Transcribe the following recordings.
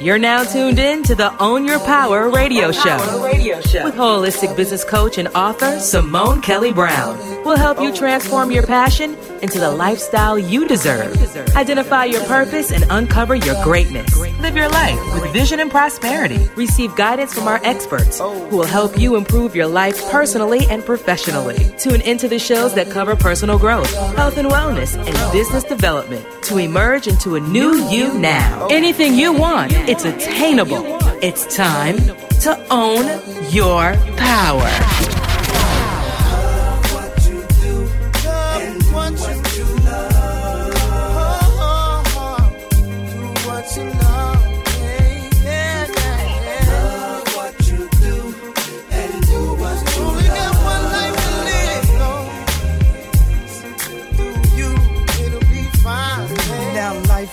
You're now tuned in to the Own Your Power radio show with holistic business coach and author Simone Kelly Brown. We'll help you transform your passion into the lifestyle you deserve. Identify your purpose and uncover your greatness. Live your life with vision and prosperity. Receive guidance from our experts who will help you improve your life personally and professionally. Tune into the shows that cover personal growth, health and wellness, and business development to emerge into a new you now. Anything you want, it's attainable. It's time to own your power.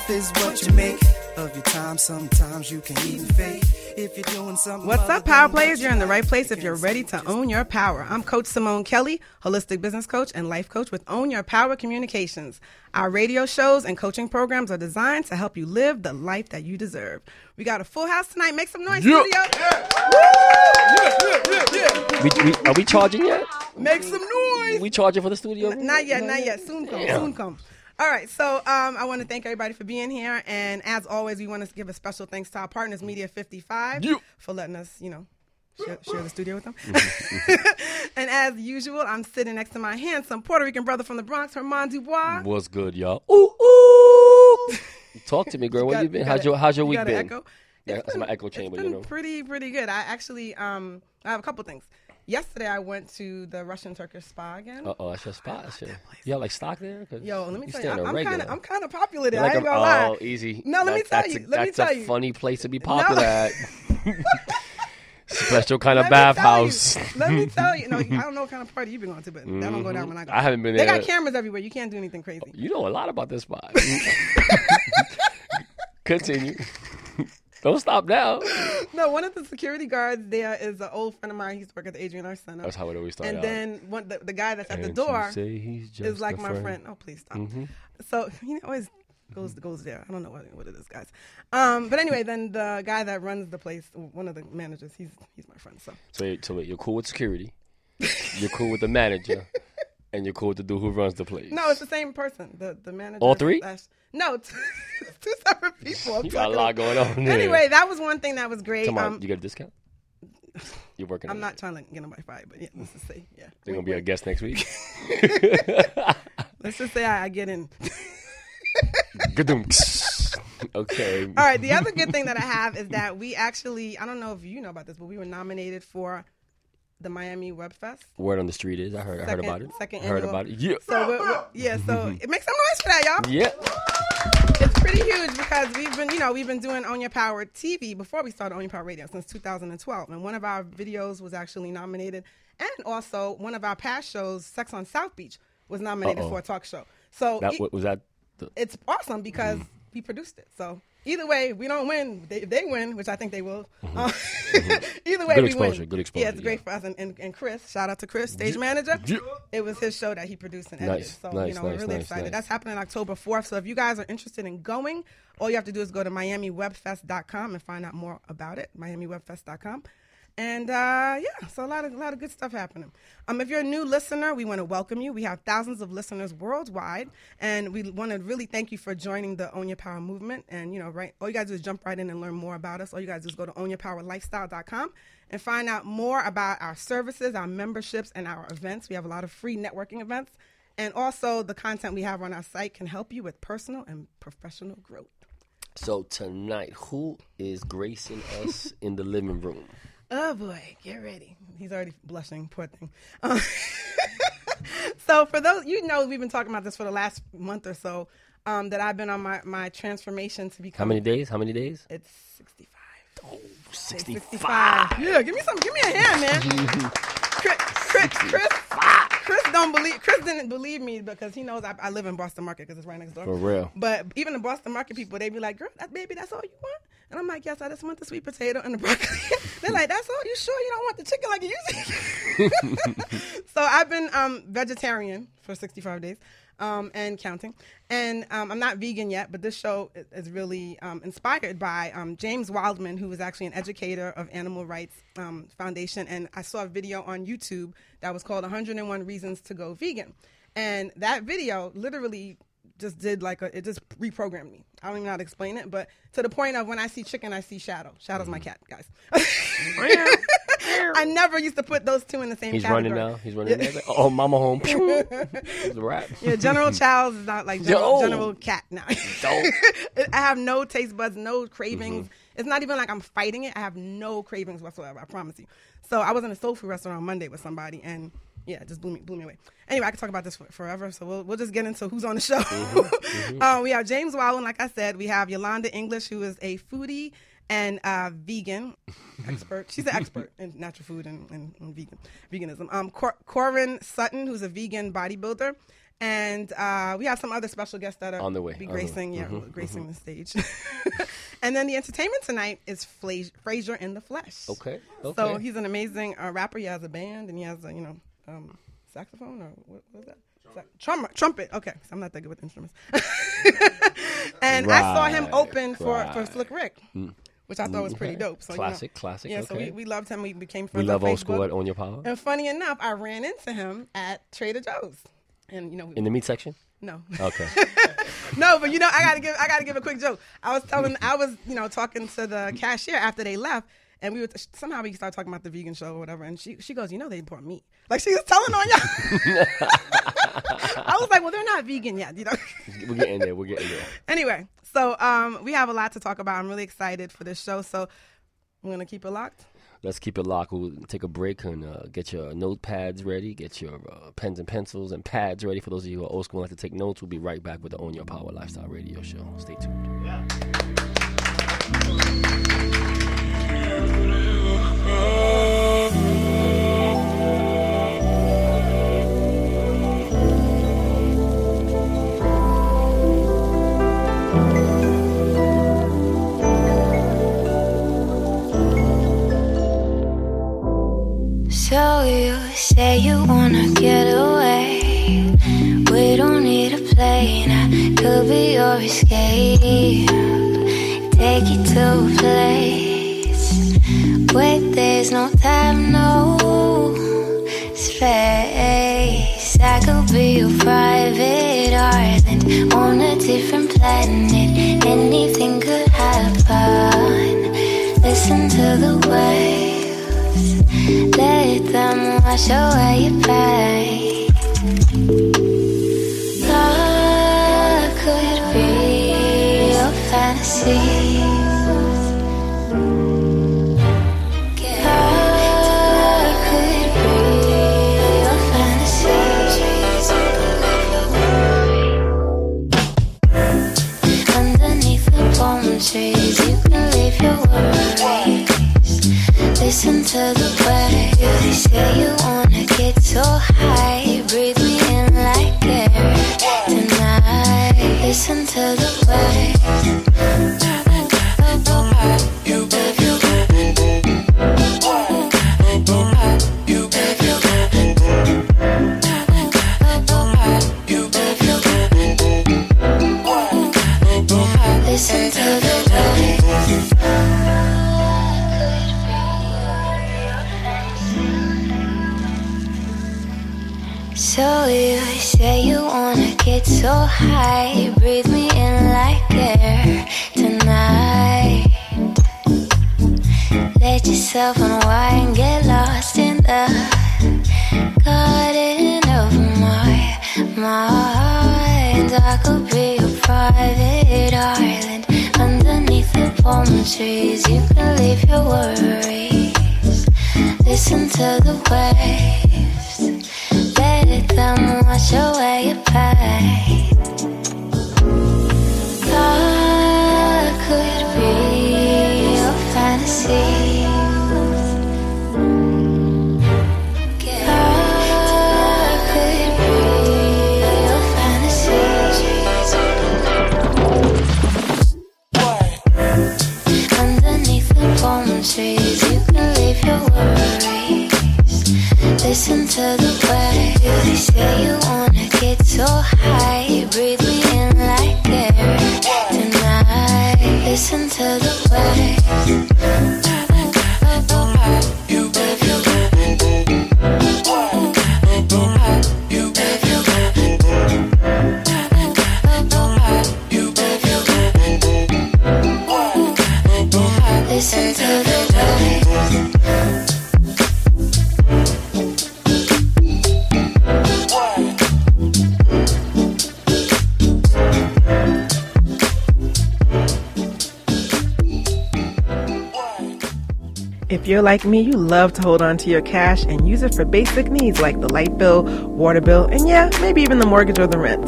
Life is what you make of your time. Sometimes you can even fake if you're doing something. What's up, Power Players? You're in the right place if you're ready to own your power. I'm Coach Simone Kelly, holistic business coach and life coach with Own Your Power Communications. Our radio shows and coaching programs are designed to help you live the life that you deserve. We got a full house tonight. Make some noise, Yeah. studio. We, we, are we charging yet? Make some noise. We charging for the studio? Not yet, not yet. Soon come, Damn. soon come. All right, so um, I want to thank everybody for being here, and as always, we want to give a special thanks to our partners, Media 55, Yeah. for letting us, you know, share, share the studio with them. Mm-hmm, and as usual, I'm sitting next to my handsome Puerto Rican brother from the Bronx, Herman Dubois. What's good, y'all? Ooh, ooh. Talk to me, girl. Where got- you been? you How's your How's your you week got an been? echo? Yeah, It's that's my been- echo chamber, It's you been know. pretty, pretty good. I actually, um, I have a couple things. Yesterday, I went to the Russian Turkish spa again. Uh oh, that's your spot. That's your, you got like stock there? 'Cause Yo, let me you tell you, in a I'm kind of, I'm kind of popular there. You're I ain't like gonna a- lie. Oh, easy. No, let me tell that's you. A, let me tell you. that's a funny place to be popular at. Special kind of Let me tell you- bathhouse. Let me tell you. No, I don't know what kind of party you've been going to, but that don't go down when I go. I haven't been They got cameras everywhere. You can't do anything crazy. You know a lot about this spot. Continue. Don't stop now. No, one of the security guards there is an old friend of mine. He used to work at the Adrienne Arsht Center. That's how it always started. and out. then one, the, the guy that's at the you door say he's is just like a my friend. Oh, please stop. So he always goes goes there. I don't know what, what it is, guys. Um, but anyway, then the guy that runs the place, one of the managers, he's he's my friend. So So, wait, so wait, you're cool with security, you're cool with the manager, and you're cool with the dude who runs the place. no, it's the same person. The the manager. All three? slash- no, two, two separate people. I'm you got a lot about- going on there. Anyway, that was one thing that was great. come on, Um, you get a discount. You're working. I'm not it. trying to get nobody fired, but yeah, let's just say, yeah. They're gonna be a guest next week. Let's just say I, I get in. Okay. All right. The other good thing that I have is that we actually, I don't know if you know about this, but we were nominated for the Miami Web Fest. Word on the street is I heard. I heard about it. second I heard annual. about it. Yeah. So we're, we're- yeah, so mm-hmm. it makes some noise for that, y'all. Yeah. It's pretty huge because we've been, you know, we've been doing Own Your Power TV before we started Own Your Power Radio since 2012, and one of our videos was actually nominated, and also one of our past shows, Sex on South Beach, was nominated Uh-oh. for a talk show. So That it- was that. The, it's awesome because mm. we produced it. So either way, we don't win. They, they win, which I think they will. Uh, either way, Good we exposure, win. good exposure. Yeah, it's great yeah. for us. And, and, and Chris, shout out to Chris, stage manager. It was his show that he produced and edited. Nice, so nice, you know, we're really nice, excited. nice. That's happening October 4th. So if you guys are interested in going, all you have to do is go to MiamiWebFest.com and find out more about it. MiamiWebFest.com. And uh, yeah, so a lot of a lot of good stuff happening. Um, if you're a new listener, we want to welcome you. We have thousands of listeners worldwide, and we want to really thank you for joining the Own Your Power movement. And you know, right, all you guys do is jump right in and learn more about us. All you guys do is go to ownyourpowerlifestyle.com and find out more about our services, our memberships, and our events. We have a lot of free networking events, and also the content we have on our site can help you with personal and professional growth. so tonight, who is gracing us in the living room? Oh boy, get ready. He's already blushing, poor thing. Um, so for those, you know, we've been talking about this for the last month or so. Um, that I've been on my, my transformation to become. How many days? How many days? It's sixty five. 65. Yeah, give me some. Give me a hand, man. Chris, Chris, Chris, Chris don't believe. Chris didn't believe me because he knows I, I live in Boston Market because it's right next door. For real. But even the Boston Market people, they be like, "Girl, that baby, that's all you want." And I'm like, yes, I just want the sweet potato and the broccoli. They're like, that's all? You sure you don't want the chicken like you usually? so I've been um, vegetarian for 65 days um, and counting. And um, I'm not vegan yet, but this show is really um, inspired by um, James Wildman, who was actually an educator of Animal Rights um, Foundation. And I saw a video on YouTube that was called 101 Reasons to Go Vegan. And that video literally just did like a, it just reprogrammed me. I don't even know how to explain it, but to the point of when I see chicken, I see Shadow. Shadow's my mm. cat, guys. I never used to put those two in the same He's category. running now. He's running now. Oh, mama home. it's a wrap. Yeah, General Childs is not like General, General Cat now. I have no taste buds, no cravings. Mm-hmm. It's not even like I'm fighting it. I have no cravings whatsoever. I promise you. So I was in a soul food restaurant on Monday with somebody, and yeah, it just blew me blew me away. Anyway, I could talk about this for, forever. So we'll we'll just get into who's on the show. um, we have James Wildman, like I said. We have Yolanda English, who is a foodie and uh, vegan expert. She's an expert in natural food and, and, and vegan veganism. Um, Cor- Korin Sutton, who's a vegan bodybuilder, and uh, we have some other special guests that are On the way, be on the way. gracing, yeah, Mhm, gracing the stage. and then the entertainment tonight is Fla- Fraser in the Flesh. Okay. So he's an amazing uh, rapper. He has a band and he has a you know um, saxophone or what was that? Sa- Trum- trumpet. Okay, so I'm not that good with instruments. and I saw him Right, open for for right. Slick Rick, which I thought was pretty dope. So you know- Classic, classic, Yeah, so we, we loved him. We became friends. we love on old school at Own Your Power. And funny enough, I ran into him at Trader Joe's, and you know, we, In the meat section? no, Okay. no, but you know, I gotta give, I gotta give a quick joke. I was telling, I was, you know, talking to the cashier after they left, and we were somehow we started talking about the vegan show or whatever, and she, she goes, you know, they import meat, like she was telling on y'all. I was like, well, they're not vegan yet, you know. We're getting there. We're getting there. anyway, so um, we have a lot to talk about. I'm really excited for this show, so I'm gonna keep it locked. Let's keep it locked. We'll take a break and uh, get your notepads ready. Get your uh, pens and pencils and pads ready. For those of you who are old school and like to take notes, we'll be right back with the Own Your Power Lifestyle Radio Show. Stay tuned. So you're like me, you love to hold on to your cash and use it for basic needs like the light bill, water bill, and yeah, maybe even the mortgage or the rent.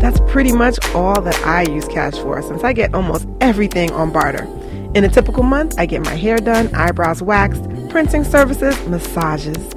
That's pretty much all that I use cash for since I get almost everything on barter. In a typical month, I get my hair done, eyebrows waxed, printing services, massages,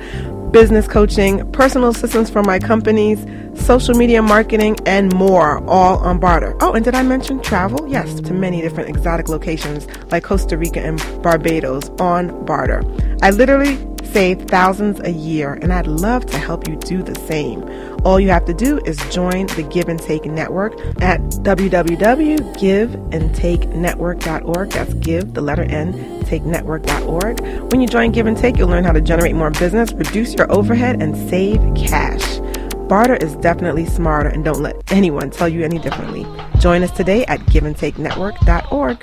business coaching, personal assistance for my companies, social media marketing, and more, all on barter. Oh, and did I mention travel? Yes, to many different exotic locations like Costa Rica and Barbados on barter. I literally save thousands a year, and I'd love to help you do the same. All you have to do is join the Give and Take Network at www.giveandtakenetwork.org. That's give, the letter N, takenetwork.org. When you join Give and Take, you'll learn how to generate more business, reduce your overhead, and save cash. Barter is definitely smarter, and don't let anyone tell you any differently. Join us today at giveandtakenetwork.org.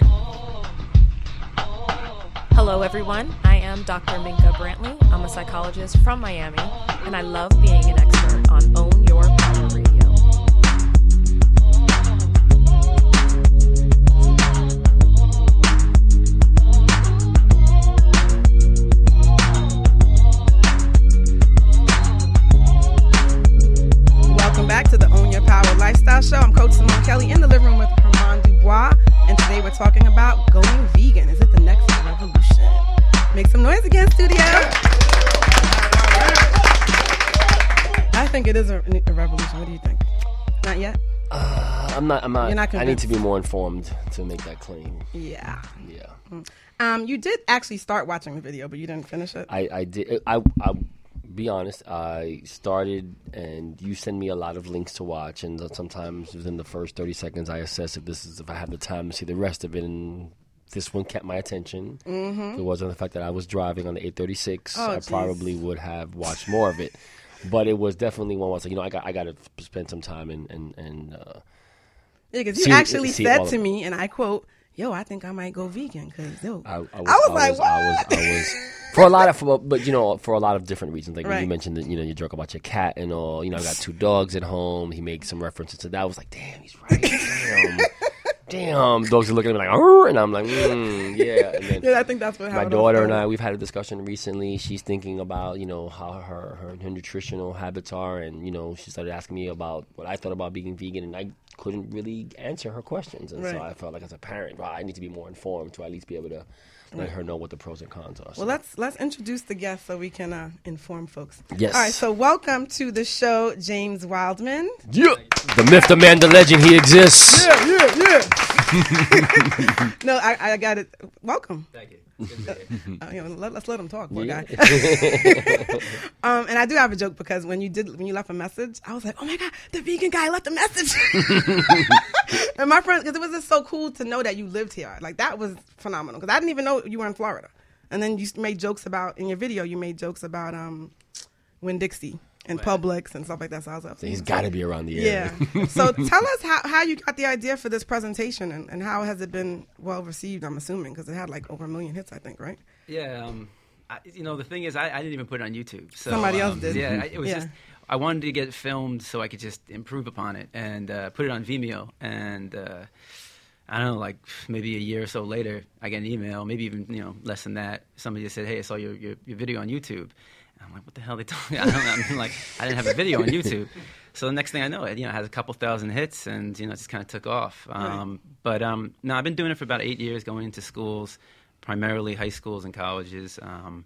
Hello, everyone. I am Dr. Minka Brantley. I'm a psychologist from Miami, and I love being an expert on Own Your Power it is a, a revolution. What do you think? Not yet. I'm not. I'm not. You're not I need to be more informed to make that claim. Yeah. Yeah. Um, you did actually start watching the video, but you didn't finish it. I, I did. I, I be honest. I started, and you send me a lot of links to watch, and sometimes within the first thirty seconds, I assess if this is if I have the time to see the rest of it. And this one kept my attention. Mm-hmm. If it wasn't the fact that I was driving on the eight thirty six, Oh, I jeez. probably would have watched more of it. But it was definitely one where I was like, you know, I got I got to spend some time and and and. Uh, Yeah, because you actually see said to of- me, and I quote, "Yo, I think I might go vegan because yo." I, I was, I was like, I was, I was. I was for a lot of, for, but you know, for a lot of different reasons. Like when Right. you mentioned that, you know, you joke about your cat and all. You know, I got two dogs at home. He made some references to that. I was like, damn, he's right. Damn, damn. Dogs are looking at me like, "Arr," and I'm like, mm, yeah. Yeah, I think that's what my daughter and I, we've had a discussion recently. She's thinking about, you know, how her, her, her nutritional habits are. And, you know, she started asking me about what I thought about being vegan. And I couldn't really answer her questions. And so I felt like as a parent, well, I need to be more informed to at least be able to let her know what the pros and cons are. So- Well, let's let's introduce the guest so we can uh, inform folks. Yes. All right. So welcome to the show, James Wildman. yeah. The myth, the man, the legend, he exists. Yeah, yeah, yeah. no, I, I got it. Welcome. Thank you. Uh, you know, let, us let him talk, poor Yeah. guy. um, and I do have a joke because when you did when you left a message, I was like, oh my god, the vegan guy left a message. and my friend, because it was just so cool to know that you lived here. Like that was phenomenal because I didn't even know you were in Florida. And then you made jokes about in your video. You made jokes about um, Winn Dixie and Publix and stuff like that. So I was like, He's got to be around the area. yeah. so tell us how, how you got the idea for this presentation and, and how has it been well received, I'm assuming, because it had like over a million hits, I think, right? Yeah, um, I, you know the thing is, I, I didn't even put it on YouTube. So, Somebody else um, did. Yeah, I, it was Yeah. just I wanted to get it filmed so I could just improve upon it and uh, put it on Vimeo. And uh, I don't know, like maybe a year or so later, I get an email, maybe even you know less than that. Somebody just said, "Hey, I saw your your, your video on YouTube." I'm like, "What the hell are they talking?" I don't know. I'm like, I didn't have a video on YouTube. So the next thing I know, it you know has a couple thousand hits, and you know it just kind of took off. Um, But um, no, I've been doing it for about eight years, going into schools, primarily high schools and colleges. Um,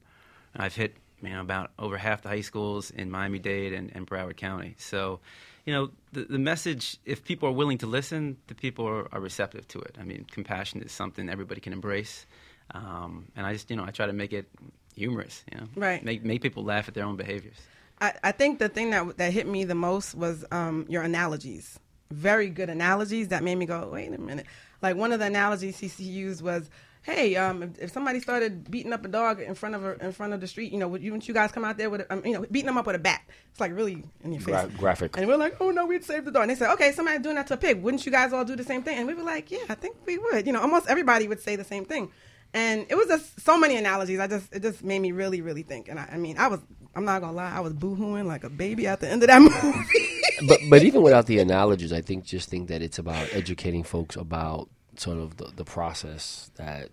I've hit you know about over half the high schools in Miami-Dade and, and Broward County. So, you know, the, the message, if people are willing to listen, the people are, are receptive to it. I mean, compassion is something everybody can embrace. um, and I just you know I try to make it humorous. You know, Right. Make make people laugh at their own behaviors. I, I think the thing that that hit me the most was um, your analogies. Very good analogies that made me go, wait a minute. Like one of the analogies he, he used was, "Hey, um, if, if somebody started beating up a dog in front of a, in front of the street, you know, would you, wouldn't you guys come out there with, a, um, you know, beating them up with a bat? It's like really in your face, Gra- graphic. And we're like, oh no, we'd save the dog. And they said, okay, somebody doing that to a pig. Wouldn't you guys all do the same thing? And we were like, yeah, I think we would. You know, almost everybody would say the same thing. And it was just so many analogies. I just it just made me really really think. And I, I mean, I was I'm not gonna lie, I was boohooing like a baby at the end of that movie. but but even without the analogies, I think just think that it's about educating folks about sort of the, the process that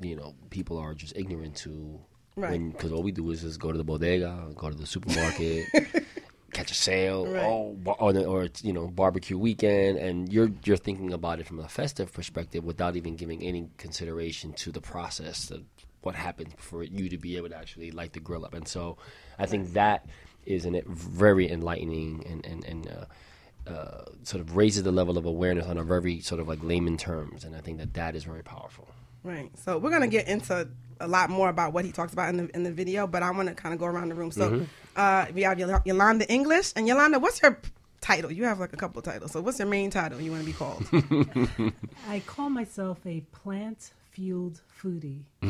you know people are just ignorant to. Right. Because all we do is just go to the bodega, go to the supermarket, catch a sale, Right. oh, or, or you know barbecue weekend, and you're you're thinking about it from a festive perspective without even giving any consideration to the process of what happens for you to be able to actually light the grill up. And so, I think that is an, very enlightening and and and. Uh, uh, sort of raises the level of awareness on a very sort of like layman terms, and I think that that is very powerful. Right. So we're gonna get into a lot more about what he talks about in the in the video, but I want to kind of go around the room. So Mm-hmm. uh, we have Yol- Yolanda English, and Yolanda, what's your title? You have like a couple of titles. So what's your main title you want to be called? I call myself a plant fueled foodie. oh,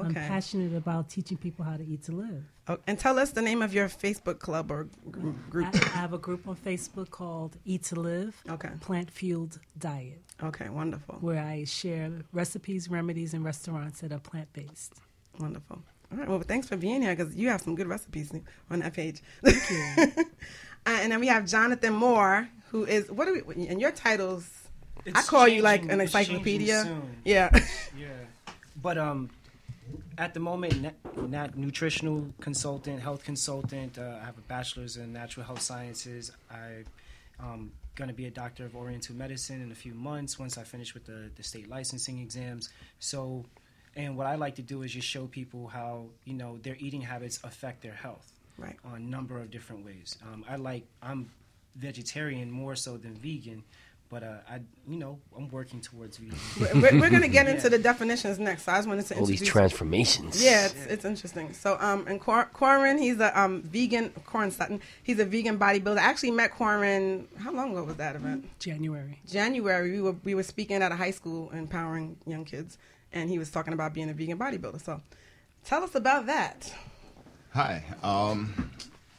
okay. I'm passionate about teaching people how to eat to live. Oh, and tell us the name of your Facebook club or gr- I, group. I have a group on Facebook called Eat to Live Okay. Plant Fueled Diet, Okay, wonderful, where I share recipes, remedies, and restaurants that are plant based. wonderful. All right. Well, thanks for being here because you have some good recipes on that page. Thank you. Uh, and then we have Jonathan Moore, who is what are we? And your titles. I It's call you like an encyclopedia. soon. Yeah. Yeah, but um, at the moment, nat- nat- nutritional consultant, health consultant. Uh, I have a bachelor's in natural health sciences. I um going to be a doctor of oriental medicine in a few months once I finish with the the state licensing exams. So, and what I like to do is just show people how you know their eating habits affect their health Right. on a number of different ways. Um, I like I'm vegetarian more so than vegan. But uh, I, you know, I'm working towards vegan. we're, we're going to get into the definitions next. So I just wanted to All these introduce. transformations. yeah, it's, it's interesting. So, um, and Quar- Korin, he's a um vegan. Korin Sutton, he's a vegan bodybuilder. I actually met Korin. How long ago was that event? January. January. We were we were speaking at a high school, empowering young kids, and he was talking about being a vegan bodybuilder. So, tell us about that. Hi. Um,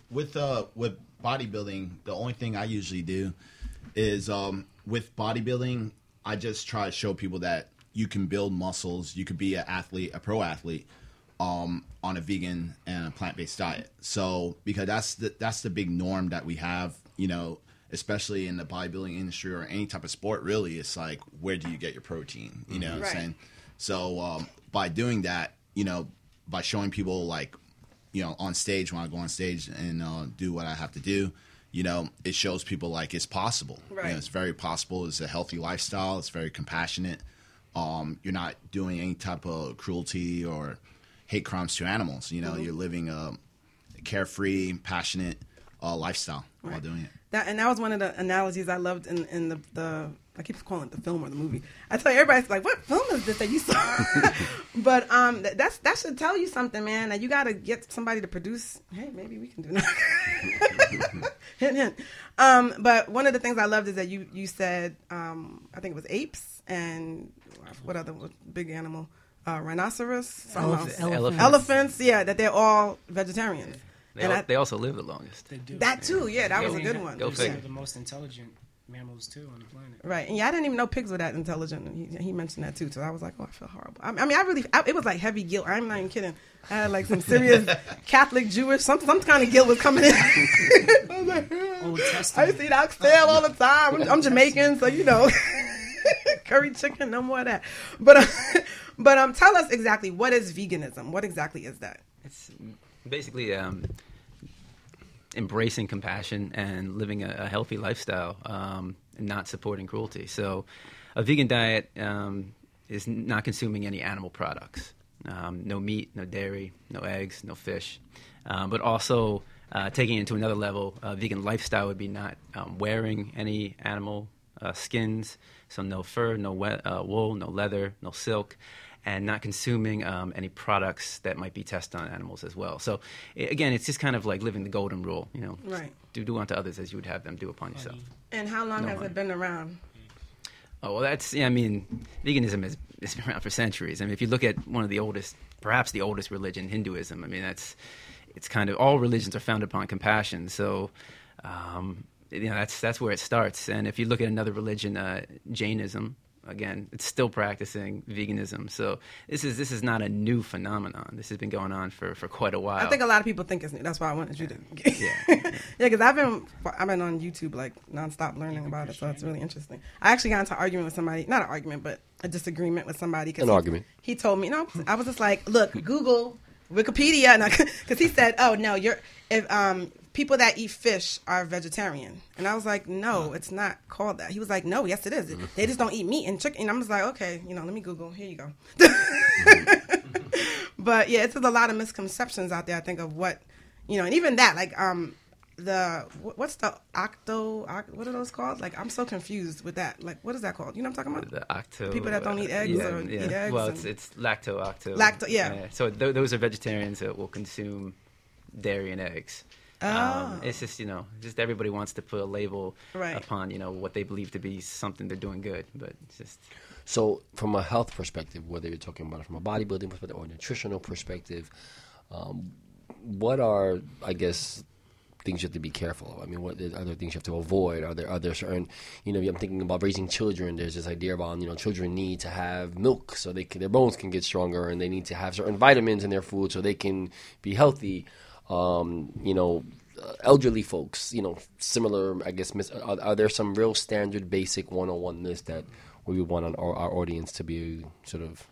with uh, with bodybuilding, the only thing I usually do is um, with bodybuilding, I just try to show people that you can build muscles. You could be an athlete, a pro athlete, um, on a vegan and a plant based diet. So because that's the that's the big norm that we have, you know, especially in the bodybuilding industry or any type of sport. Really, it's like where do you get your protein? You know what Right. I'm saying? So um, by doing that, you know, by showing people like you know, on stage when I go on stage and uh, do what I have to do, you know, it shows people like it's possible. You know, Right. it's very possible. It's a healthy lifestyle. It's very compassionate. Um, you're not doing any type of cruelty or hate crimes to animals. You know, Mm-hmm. you're living a carefree, passionate uh, lifestyle while doing it. That and that was one of the analogies I loved in in the the I keep calling it the film or the movie. I tell you, everybody's like, "What film is this that you saw?" but um, th- that's that should tell you something, man. That you got to get somebody to produce. Hey, maybe we can do that. hint, hint. Um, but one of the things I loved is that you you said um, I think it was apes and what other what big animal? Uh, rhinoceros, Elephant- else. elephants. elephants. Yeah, that they're all vegetarians. They, And al- I- they also live the longest. They do. That too, yeah, that was a good one. Go Yeah. figure. They're the most intelligent mammals too on the planet. Right, and yeah, I didn't even know pigs were that intelligent. And he, he mentioned that too, so I was like, oh, I feel horrible. I, I mean, I really, I, it was like heavy guilt. I'm not even kidding. I had like some serious Catholic, Jewish, some some kind of guilt was coming in. I was like, Old I Testament. used to eat oxtail all the time. I'm, I'm Jamaican, so you know, curry chicken, no more of that. But, uh, but um, tell us exactly what is veganism. What exactly is that? It's basically um, embracing compassion and living a, a healthy lifestyle um, and not supporting cruelty. So, a vegan diet um, is not consuming any animal products. Um, no meat, no dairy, no eggs, no fish. Um, but also uh, taking it to another level, a vegan lifestyle would be not um, wearing any animal uh, skins, so no fur, no we- uh, wool, no leather, no silk, and not consuming um, any products that might be tested on animals as well. So i- again, it's just kind of like living the golden rule, you know. Right. Do do unto others as you would have them do upon yourself. And how long No has harm. it been around? Oh well, that's yeah. I mean, veganism has, has been around for centuries. I mean, if you look at one of the oldest, perhaps the oldest religion, Hinduism. I mean, that's it's kind of all religions are founded upon compassion. So, um, you know, that's that's where it starts. And if you look at another religion, uh, Jainism, again, it's still practicing veganism. So this is this is not a new phenomenon. This has been going on for, for quite a while. I think a lot of people think it's new. That's why I wanted you to. Yeah. yeah, because I've been I've been on YouTube like nonstop learning about it, so it's really interesting. I actually got into an argument with somebody, not an argument, but a disagreement with somebody. 'cause An he, argument. He told me no. I was just like, look, Google, Wikipedia, because he said, oh no, you're if um people that eat fish are vegetarian, and I was like, no, it's not called that. He was like, no, yes it is. Mm-hmm. They just don't eat meat and chicken. And I'm just like, okay, you know, let me Google. Here you go. Mm-hmm. but yeah, it's a lot of misconceptions out there. I think of what you know, and even that, like um, the what's the octo? What are those called? Like I'm so confused with that. Like what is that called? You know what I'm talking about? the octo People that don't eat uh, eggs yeah, or yeah. eat eggs Well, it's it's lacto octo. Lacto- yeah. So th- those are vegetarians that will consume dairy and eggs. Ah. Um, it's just you know, just everybody wants to put a label Right. upon you know what they believe to be something they're doing good, but it's just So, from a health perspective, whether you're talking about it from a bodybuilding perspective or a nutritional perspective, um, what are, I guess, things you have to be careful of? I mean, what are there things you have to avoid? Are there are there certain, you know, I'm thinking about raising children. There's this idea about you know, children need to have milk so they can, their bones can get stronger, and they need to have certain vitamins in their food so they can be healthy. Um, you know, uh, elderly folks, you know, similar. I guess, mis- are, are there some real standard, basic one-on-one list that we would want our, our audience to be sort of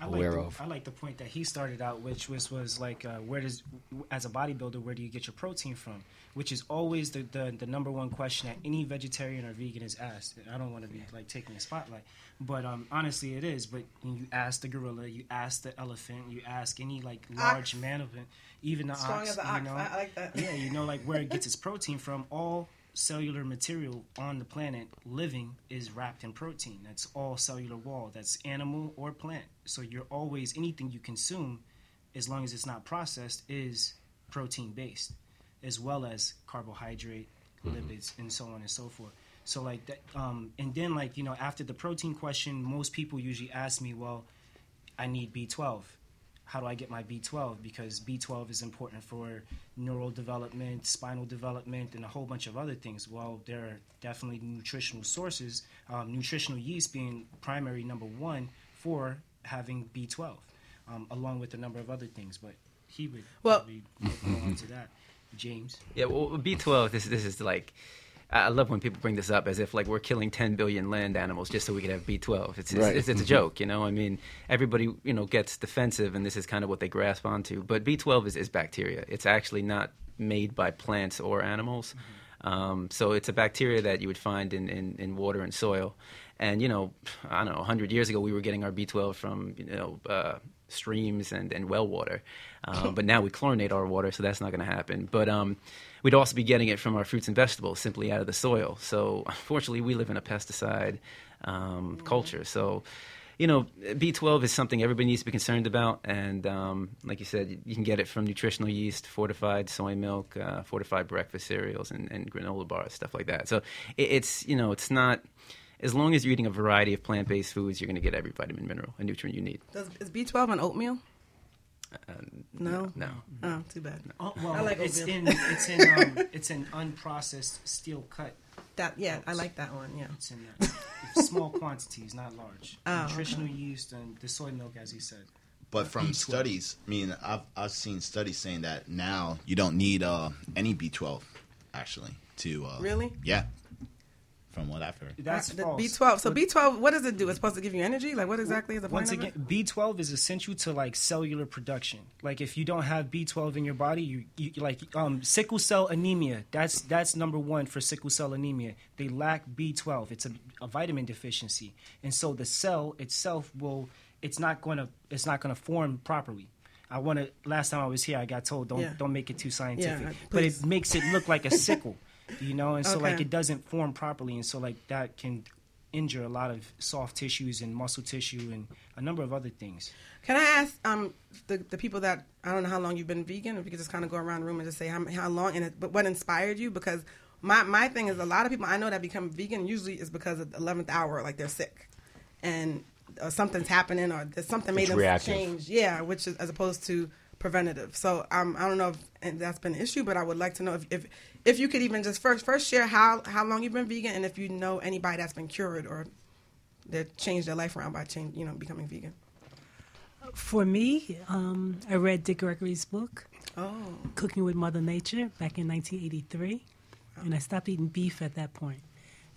I like, aware the, of? I like the point that he started out, which was was like, uh, where does, as a bodybuilder, where do you get your protein from? Which is always the, the the number one question that any vegetarian or vegan is asked. I don't want to be like taking the spotlight, but um, honestly, it is. But when you ask the gorilla, you ask the elephant, you ask any like large mammal, even the Strong ox. as an you ox. know, I- I like that. Yeah, you know, like where it gets its protein from. All cellular material on the planet living is wrapped in protein. That's all cellular wall. That's animal or plant. So you're always anything you consume, as long as it's not processed, is protein based, as well as carbohydrate, lipids, and so on and so forth. So like that, um, and then like you know after the protein question, most people usually ask me, well, I need B12. How do I get my B12? Because B12 is important for neural development, spinal development, and a whole bunch of other things. Well, there are definitely nutritional sources, um, nutritional yeast being primary number one for having B12, um, along with a number of other things. But he would Well- probably go on to that. James. Yeah, well, B12. This this is like, I love when people bring this up as if like we're killing 10 billion land animals just so we could have B12. It's it's, Right. it's, it's a joke, you know. I mean, everybody you know gets defensive, and this is kind of what they grasp onto. But B12 is, is bacteria. It's actually not made by plants or animals. Um, so it's a bacteria that you would find in, in, in water and soil. And you know, I don't know, 100 years ago we were getting our B12 from you know uh, streams and, and well water, um, but now we chlorinate our water, so that's not going to happen. But um, we'd also be getting it from our fruits and vegetables simply out of the soil. So unfortunately, we live in a pesticide um, culture. So you know, B12 is something everybody needs to be concerned about. And um, like you said, you can get it from nutritional yeast, fortified soy milk, uh, fortified breakfast cereals, and, and granola bars, stuff like that. So it, it's, you know, it's not, as long as you're eating a variety of plant based foods, you're going to get every vitamin, mineral, and nutrient you need. Does, is B12 on oatmeal? Uh, No. No. Oh, too bad. Oh, well, I like it's oatmeal. in it's in um, it's an unprocessed steel cut. That yeah, I like that one. Yeah. It's in there. It's small quantities, not large. Oh, Nutritional yeast and the soy milk, as he said. But from B12. studies, I mean, I've I've seen studies saying that now you don't need uh, any B12 actually to uh, Really? Yeah, from what I've heard. That's Uh, the false. B12. So B12, what does it do? It's supposed to give you energy. Like what exactly is the point Once of again, it? B12 is essential to like cellular production. Like if you don't have B12 in your body, you, you like um, sickle cell anemia. That's that's number one for sickle cell anemia. They lack B12. It's a, a vitamin deficiency, and so the cell itself will. It's not going to. It's not going to form properly. I want to. Last time I was here, I got told don't Yeah. don't make it too scientific, Yeah, but it makes it look like a sickle. You know, and so like it doesn't form properly, and so like that can injure a lot of soft tissues and muscle tissue and a number of other things. Can I ask um, the the people that I don't know how long you've been vegan? If you could just kind of go around the room and just say how, how long and it, but what inspired you? Because my my thing is a lot of people I know that become vegan usually is because of the eleventh hour, like they're sick, and or something's happening or something made It's them reactive. change. Yeah, which is as opposed to preventative. So um, I don't know if and that's been an issue, but I would like to know if, if if you could even just first first share how how long you've been vegan and if you know anybody that's been cured or that changed their life around by change you know becoming vegan. For me, um, I read Dick Gregory's book, Oh. Cooking with Mother Nature, back in 1983, and I stopped eating beef at that point.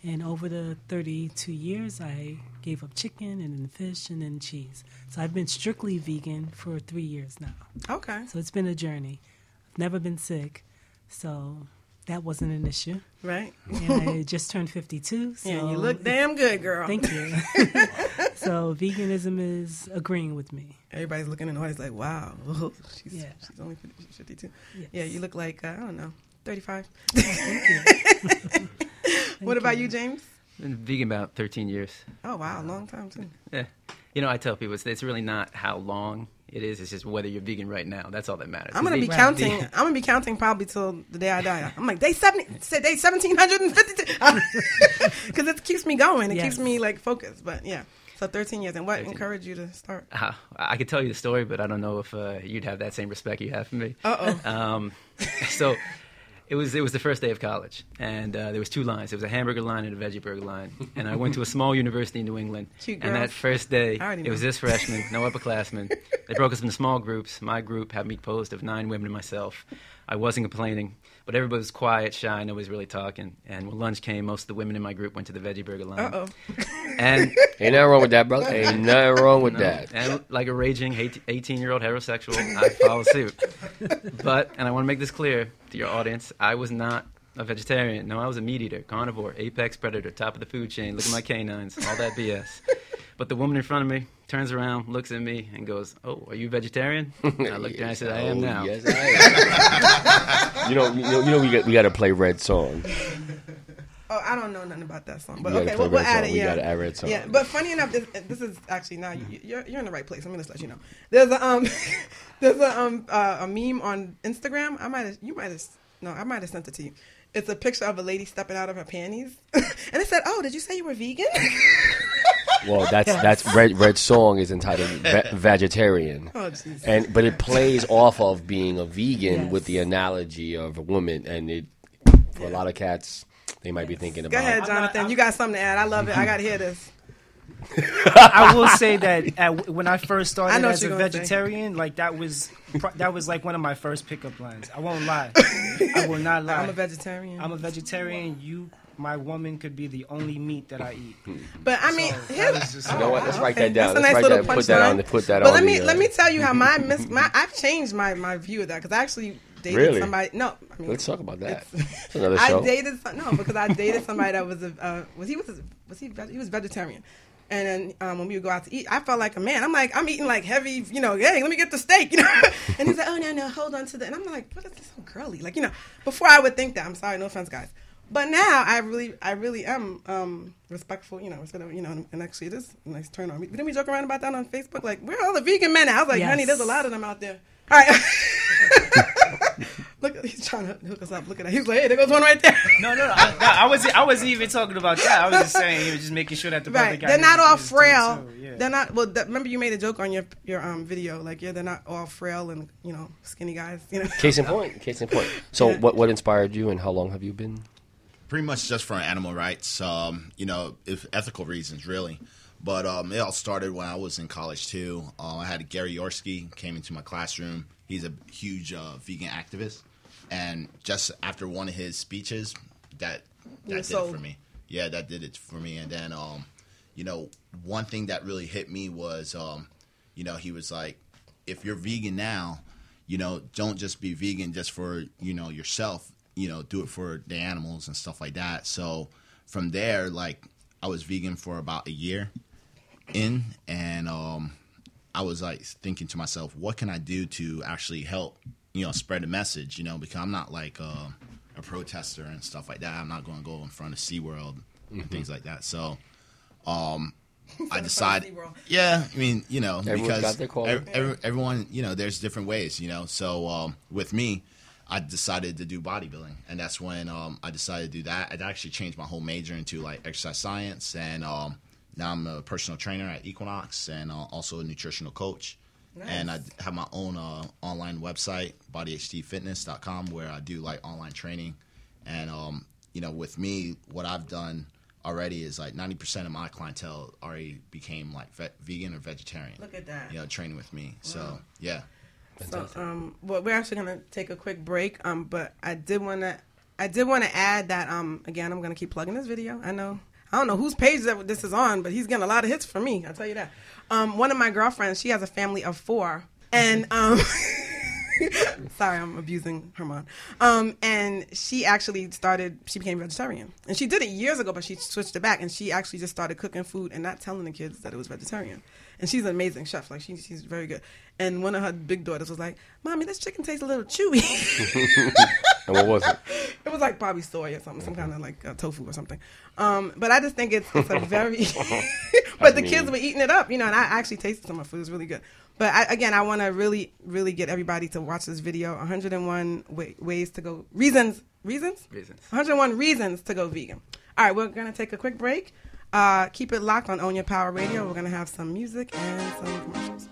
And over the 32 years, I gave up chicken and then fish and then cheese. So I've been strictly vegan for three years now. Okay. So it's been a journey. I've never been sick, so that wasn't an issue. Right. And I just turned 52. So Yeah, you look damn good, girl. Thank you. so veganism is agreeing with me. Everybody's looking in the audience like, wow, she's, Yeah. she's only 50, she's 52. Yes. Yeah, you look like, uh, I don't know, 35. Thank you. what about you, James? Been vegan about 13 years. Oh, wow, long time, too. Yeah. You know, I tell people it's, it's really not how long it is. It's just whether you're vegan right now. That's all that matters. I'm gonna be counting. I'm gonna be counting probably till the day I die. I'm like day seventy, say day seventeen hundred and fifty-two, because it keeps me going. It keeps me like focused. But yeah, so 13 years. And what 13. encouraged you to start? Uh, I could tell you the story, but I don't know if uh, you'd have that same respect you have for me. Uh oh. Um, so it was it was the first day of college, and uh, there was two lines. There was a hamburger line and a veggie burger line. And I went to a small university in New England. And that first day, it was this freshman, no upperclassmen. They broke us into small groups. My group had me composed of nine women and myself. I wasn't complaining, but everybody was quiet, shy, nobody was really talking. And when lunch came, most of the women in my group went to the veggie burger line. Uh oh. And Ain't nothing wrong with that, brother. Ain't nothing wrong with no. that. And like a raging 18 year old heterosexual, I follow suit. But, and I want to make this clear to your audience, I was not a vegetarian. No, I was a meat eater, carnivore, apex predator, top of the food chain. Look at my canines, all that BS. But the woman in front of me turns around, looks at me, and goes, "Oh, are you vegetarian?" And I looked at her and I said, "I am Oh, now." Yes, I am. you know, you know, you know, we got we got to play Red Song. Oh, I don't know nothing about that song, but We okay, play we'll, we'll add Song. it. We Yeah, gotta add Red Song. Yeah, but funny enough, this, this is actually now you, you're you're in the right place. I'm gonna just let you know. There's a um, there's a um uh, a meme on Instagram. I might have you might have no, I might have sent it to you. It's a picture of a lady stepping out of her panties, and it said, "Oh, did you say you were vegan?" Well, that's that's Red Red Song is entitled Ve- Vegetarian. Oh, jeez. and but it plays off of being a vegan Yes. with the analogy of a woman, and it for a lot of cats they might be thinking about. Go about. ahead, I'm not- Jonathan. I'm- you got something to add? I love it. I got to hear this. I will say that at, when I first I started know what as a you're say. vegetarian, like that was that was like one of my first pickup lines. I won't lie. I will not lie. I'm a vegetarian. I'm a vegetarian. You, my woman, could be the only meat that I eat. But I mean, So, here's, that was just- You know what? Let's write that down. That's a Let's nice write little that. Put that punchline. on. Put that But on. let me the, uh, let me tell you how my miss my I've changed my my view of that because I actually dated Really? somebody. No, I mean, Let's talk about that. it's- It's another I dated some, no because I dated somebody that was a uh, was he was was he he was vegetarian. And then um, when we would go out to eat, I felt like a man. I'm like, I'm eating like heavy, you know. Hey, let me get the steak, you know. and he's like, Oh no, no, hold on to that. And I'm like, What is this so girly? Like, you know. Before I would think that. I'm sorry, no offense, guys. But now I really, I really am um, respectful, you know, respectful, you know, and actually it is a nice turn on. Didn't we joke around about that on Facebook? Like, where are all the vegan men? at? I was like, Yes. honey, there's a lot of them out there. All right. Look, he's trying to hook us up. Look at that. He's like, hey, there goes one right there. No, no, no. I, no, I was I wasn't even talking about that. I was just saying, you know, just making sure that the brother Right. guy They're not all frail. yeah. They're not. Well, that, remember you made a joke on your your um video. Like, yeah, they're not all frail and you know skinny guys. You know. Case in point. Case in point. So, Yeah. what what inspired you, and how long have you been? Pretty much just for animal rights, um, you know, if ethical reasons, really. But um, it all started when I was in college too. Uh, I had Gary Yourofsky came into my classroom. He's a huge uh, vegan activist, and just after one of his speeches, that that did sold. it for me. Yeah, that did it for me. And then, um, you know, one thing that really hit me was, um, you know, he was like, if you're vegan now, you know, don't just be vegan just for you know yourself. You know, do it for the animals and stuff like that. So from there, like, I was vegan for about a year in, and um, I was like thinking to myself, what can I do to actually help, you know, spread the message? You know, because I'm not like uh, a protester and stuff like that. I'm not going to go in front of SeaWorld and things like that. So um, I Instead decided. Yeah, I mean, you know, Everyone's because got their calling. every- everyone, you know, there's different ways, you know. So um, with me, I decided to do bodybuilding, and that's when um, I decided to do that. I actually changed my whole major into like exercise science, and um, now I'm a personal trainer at Equinox, and uh, also a nutritional coach. And I have my own uh, online website, bodyhdfitness.com, where I do like online training. And um, you know, with me, what I've done already is like 90% of my clientele already became like ve- vegan or vegetarian. Look at that. You know, training with me. So yeah. So, um, well, we're actually gonna take a quick break. Um, but I did wanna, I did wanna add that. Um, again, I'm gonna keep plugging this video. I know, I don't know whose page that this is on, but he's getting a lot of hits from me. I'll tell you that. Um, one of my girlfriends, she has a family of four, and um. Sorry, I'm abusing Herman. Um, and she actually started. She became vegetarian, and she did it years ago, but she switched it back, and she actually just started cooking food and not telling the kids that it was vegetarian. And she's an amazing chef. Like she, she's very good. And one of her big daughters was like, "Mommy, this chicken tastes a little chewy." And what was it? it was like probably soy or something, some kind of like uh, tofu or something. Um, but I just think it's it's a very. but the kids were eating it up, you know, and I actually tasted some of the food. It was really good. But I, again, I want to really, really get everybody to watch this video. 101 wa- ways to go reasons, reasons, Reasons. 101 reasons to go vegan. All right, we're gonna take a quick break. Uh, keep it locked on Own Your Power Radio. We're gonna have some music and some commercials.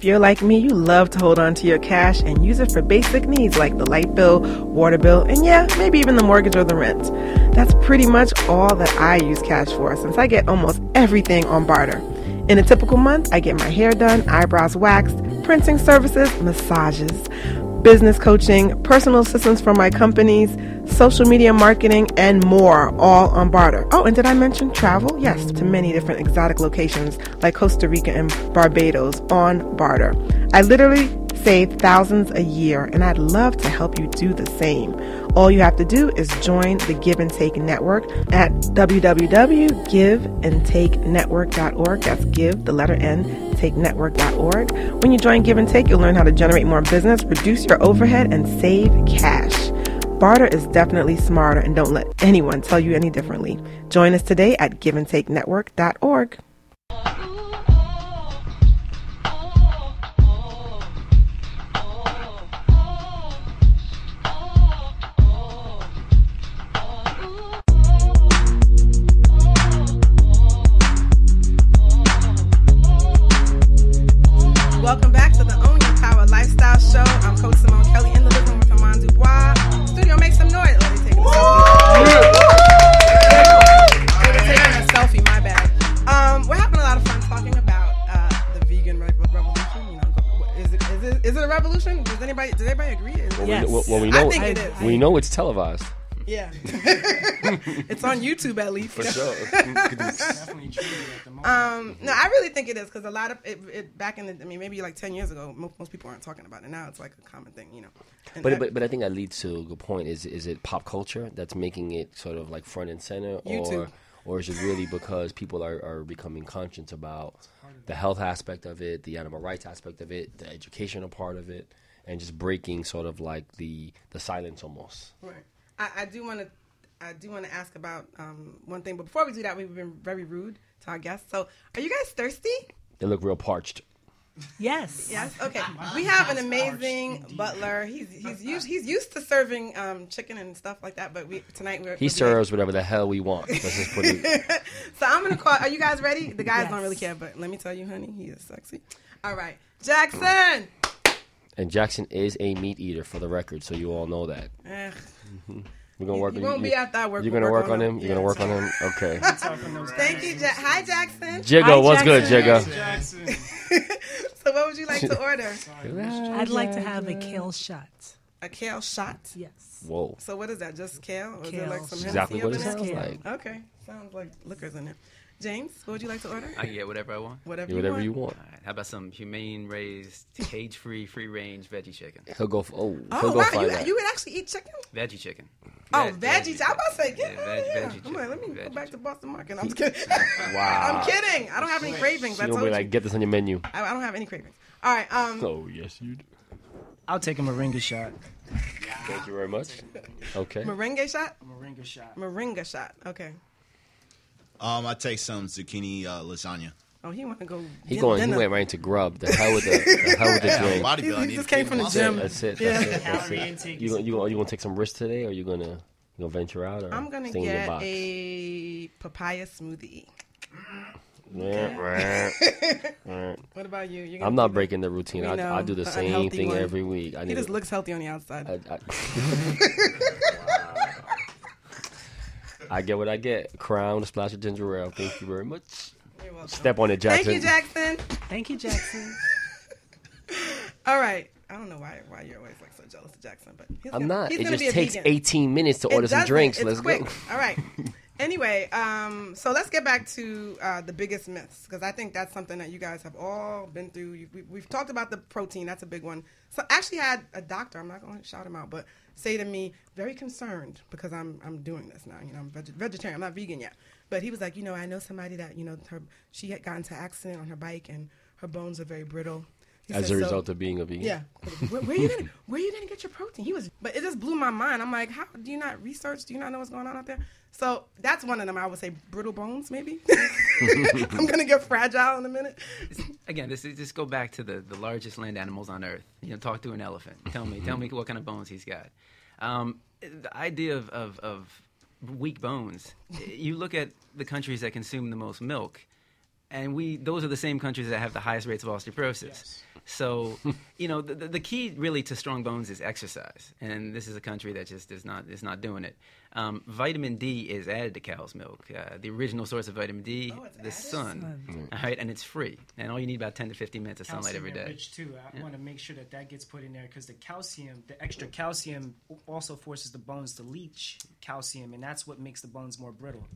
If you're like me, you love to hold on to your cash and use it for basic needs like the light bill, water bill, and yeah, maybe even the mortgage or the rent. That's pretty much all that I use cash for since I get almost everything on barter. In a typical month, I get my hair done, eyebrows waxed, printing services, massages, business coaching, personal assistance for my companies, social media marketing, and more, all on barter. Oh, and did I mention travel? Yes, to many different exotic locations like Costa Rica and Barbados on barter. I literally save thousands a year, and I'd love to help you do the same. All you have to do is join the Give and Take Network at www.giveandtakenetwork.org. That's give, the letter N, takenetwork.org. When you join Give and Take, you'll learn how to generate more business, reduce your overhead, and save cash. Barter is definitely smarter, and don't let anyone tell you any differently. Join us today at giveandtakenetwork.org. it is. we know it's televised Yeah, it's on YouTube at least. for sure. Definitely true at the moment. Um, no, I really think it is because a lot of it, it back in the, I mean, maybe like ten years ago, most, most people aren't talking about it. Now it's like a common thing, you know. And But, that- but but I think that leads to a good point. Is is it pop culture that's making it sort of like front and center, or or is it really because people are, are becoming conscious about the health aspect of it, the animal rights aspect of it, the educational part of it, and just breaking sort of like the the silence almost. Right. I, I do want to. I do want to ask about um, one thing, but before we do that, we've been very rude to our guests. So, are you guys thirsty? They look real parched. Yes. Yes. Okay. We have an amazing butler. He's he's used he's used to serving um, chicken and stuff like that. But we tonight we're He we're serves whatever the hell we want. Let's just put it. So I'm gonna call. Are you guys ready? The guys don't really care, but let me tell you, honey, he is sexy. All right, Jackson. And Jackson is a meat eater, for the record, so you all know that. Eh, We're gonna You- work. you won't be after I work- You're gonna work work on on him. him. You're gonna work on him. Okay. Thank you, ja- Hi, Jackson. Jigga, Hi, what's good, Jackson. Jigga? So, what would you like to order? I'd like to have a kale shot. A kale shot. Yes. Whoa. So, what is that? Just kale, or is Kale. it like some Exactly what it sounds there? like. Okay, sounds like liquors in there. James, what would you like to order? I can get whatever I want. Whatever, Whatever you you want. want. All right, how about some humane raised, cage free, free range veggie chicken? He'll go. For, oh, Oh he'll go wow, find you, that. you would actually eat chicken? Veggie chicken. Oh, Veg- veggies. I was about to say, get Yeah, out veg- of here. veggie I'm like, let me chicken, go veggie back to. Boston Market. I'm just kidding. Wow. I'm kidding. I don't have any cravings. I She'll told be you. like, get this on your menu. I, I don't have any cravings. All right. Um, Oh yes, you do. I'll take a moringa shot. Thank you very much. Okay. Merengue shot? Moringa shot. Moringa shot. Okay. Um, I take some zucchini uh, lasagna. Oh, he want to go. He get going. He went right into grub. The hell with the, the hell with the Yeah, drink. bodybuilding. He- he just came from the gym. That's it. Yeah. That's it. That's Calorie it. intake You gonna you gonna you gonna take some risks today, or you gonna you gonna venture out, or I'm gonna stay in get box? a papaya smoothie. Yeah, right. What about you? You're I'm not breaking the routine. I, know, I do the the same thing one. every week. I He just to- looks healthy on the outside. I, I, I get what I get. Crown, a splash of ginger ale. Thank you very much. You're welcome. Step on it, Jackson. Thank you, Jackson. Thank you, Jackson. All right. I don't know why why you're always like so jealous of Jackson, but he's I'm gonna, not. He's It just be a takes vegan. 18 minutes to It order some drinks. It's Let's quick. go. All right. Anyway, um, so let's get back to uh, the biggest myths because I think that's something that you guys have all been through. You, we, we've talked about the protein; that's a big one. So I actually had a doctor. I'm not going to shout him out, but say to me, very concerned because I'm I'm doing this now. You know, I'm veg- vegetarian. I'm not vegan yet, but he was like, you know, I know somebody that you know her she had gotten into an accident on her bike and her bones are very brittle. He As said, a "So- result of being a vegan. yeah. Where, where you gonna where are you gonna get your protein? He was but it just blew my mind. I'm like, how do you not research? Do you not know what's going on out there? So that's one of them. I would say brittle bones, maybe. I'm gonna get fragile in a minute. Again, this is just go back to the, the largest land animals on Earth. You know, talk to an elephant. Tell me, tell me what kind of bones he's got. Um, the idea of, of, of weak bones. You look at the countries that consume the most milk. and we those are the same countries that have the highest rates of osteoporosis. So, you know, the, the the key really to strong bones is exercise, and this is a country that just is not is not doing it. Um, vitamin D is added to cow's milk. Uh, the original source of vitamin D, the sun, all right, and it's free, and all you need about ten to fifteen minutes of sunlight every Calcium day. Rich too. I want to make sure that that gets put in there because the calcium, the extra calcium, also forces the bones to leach calcium, and that's what makes the bones more brittle.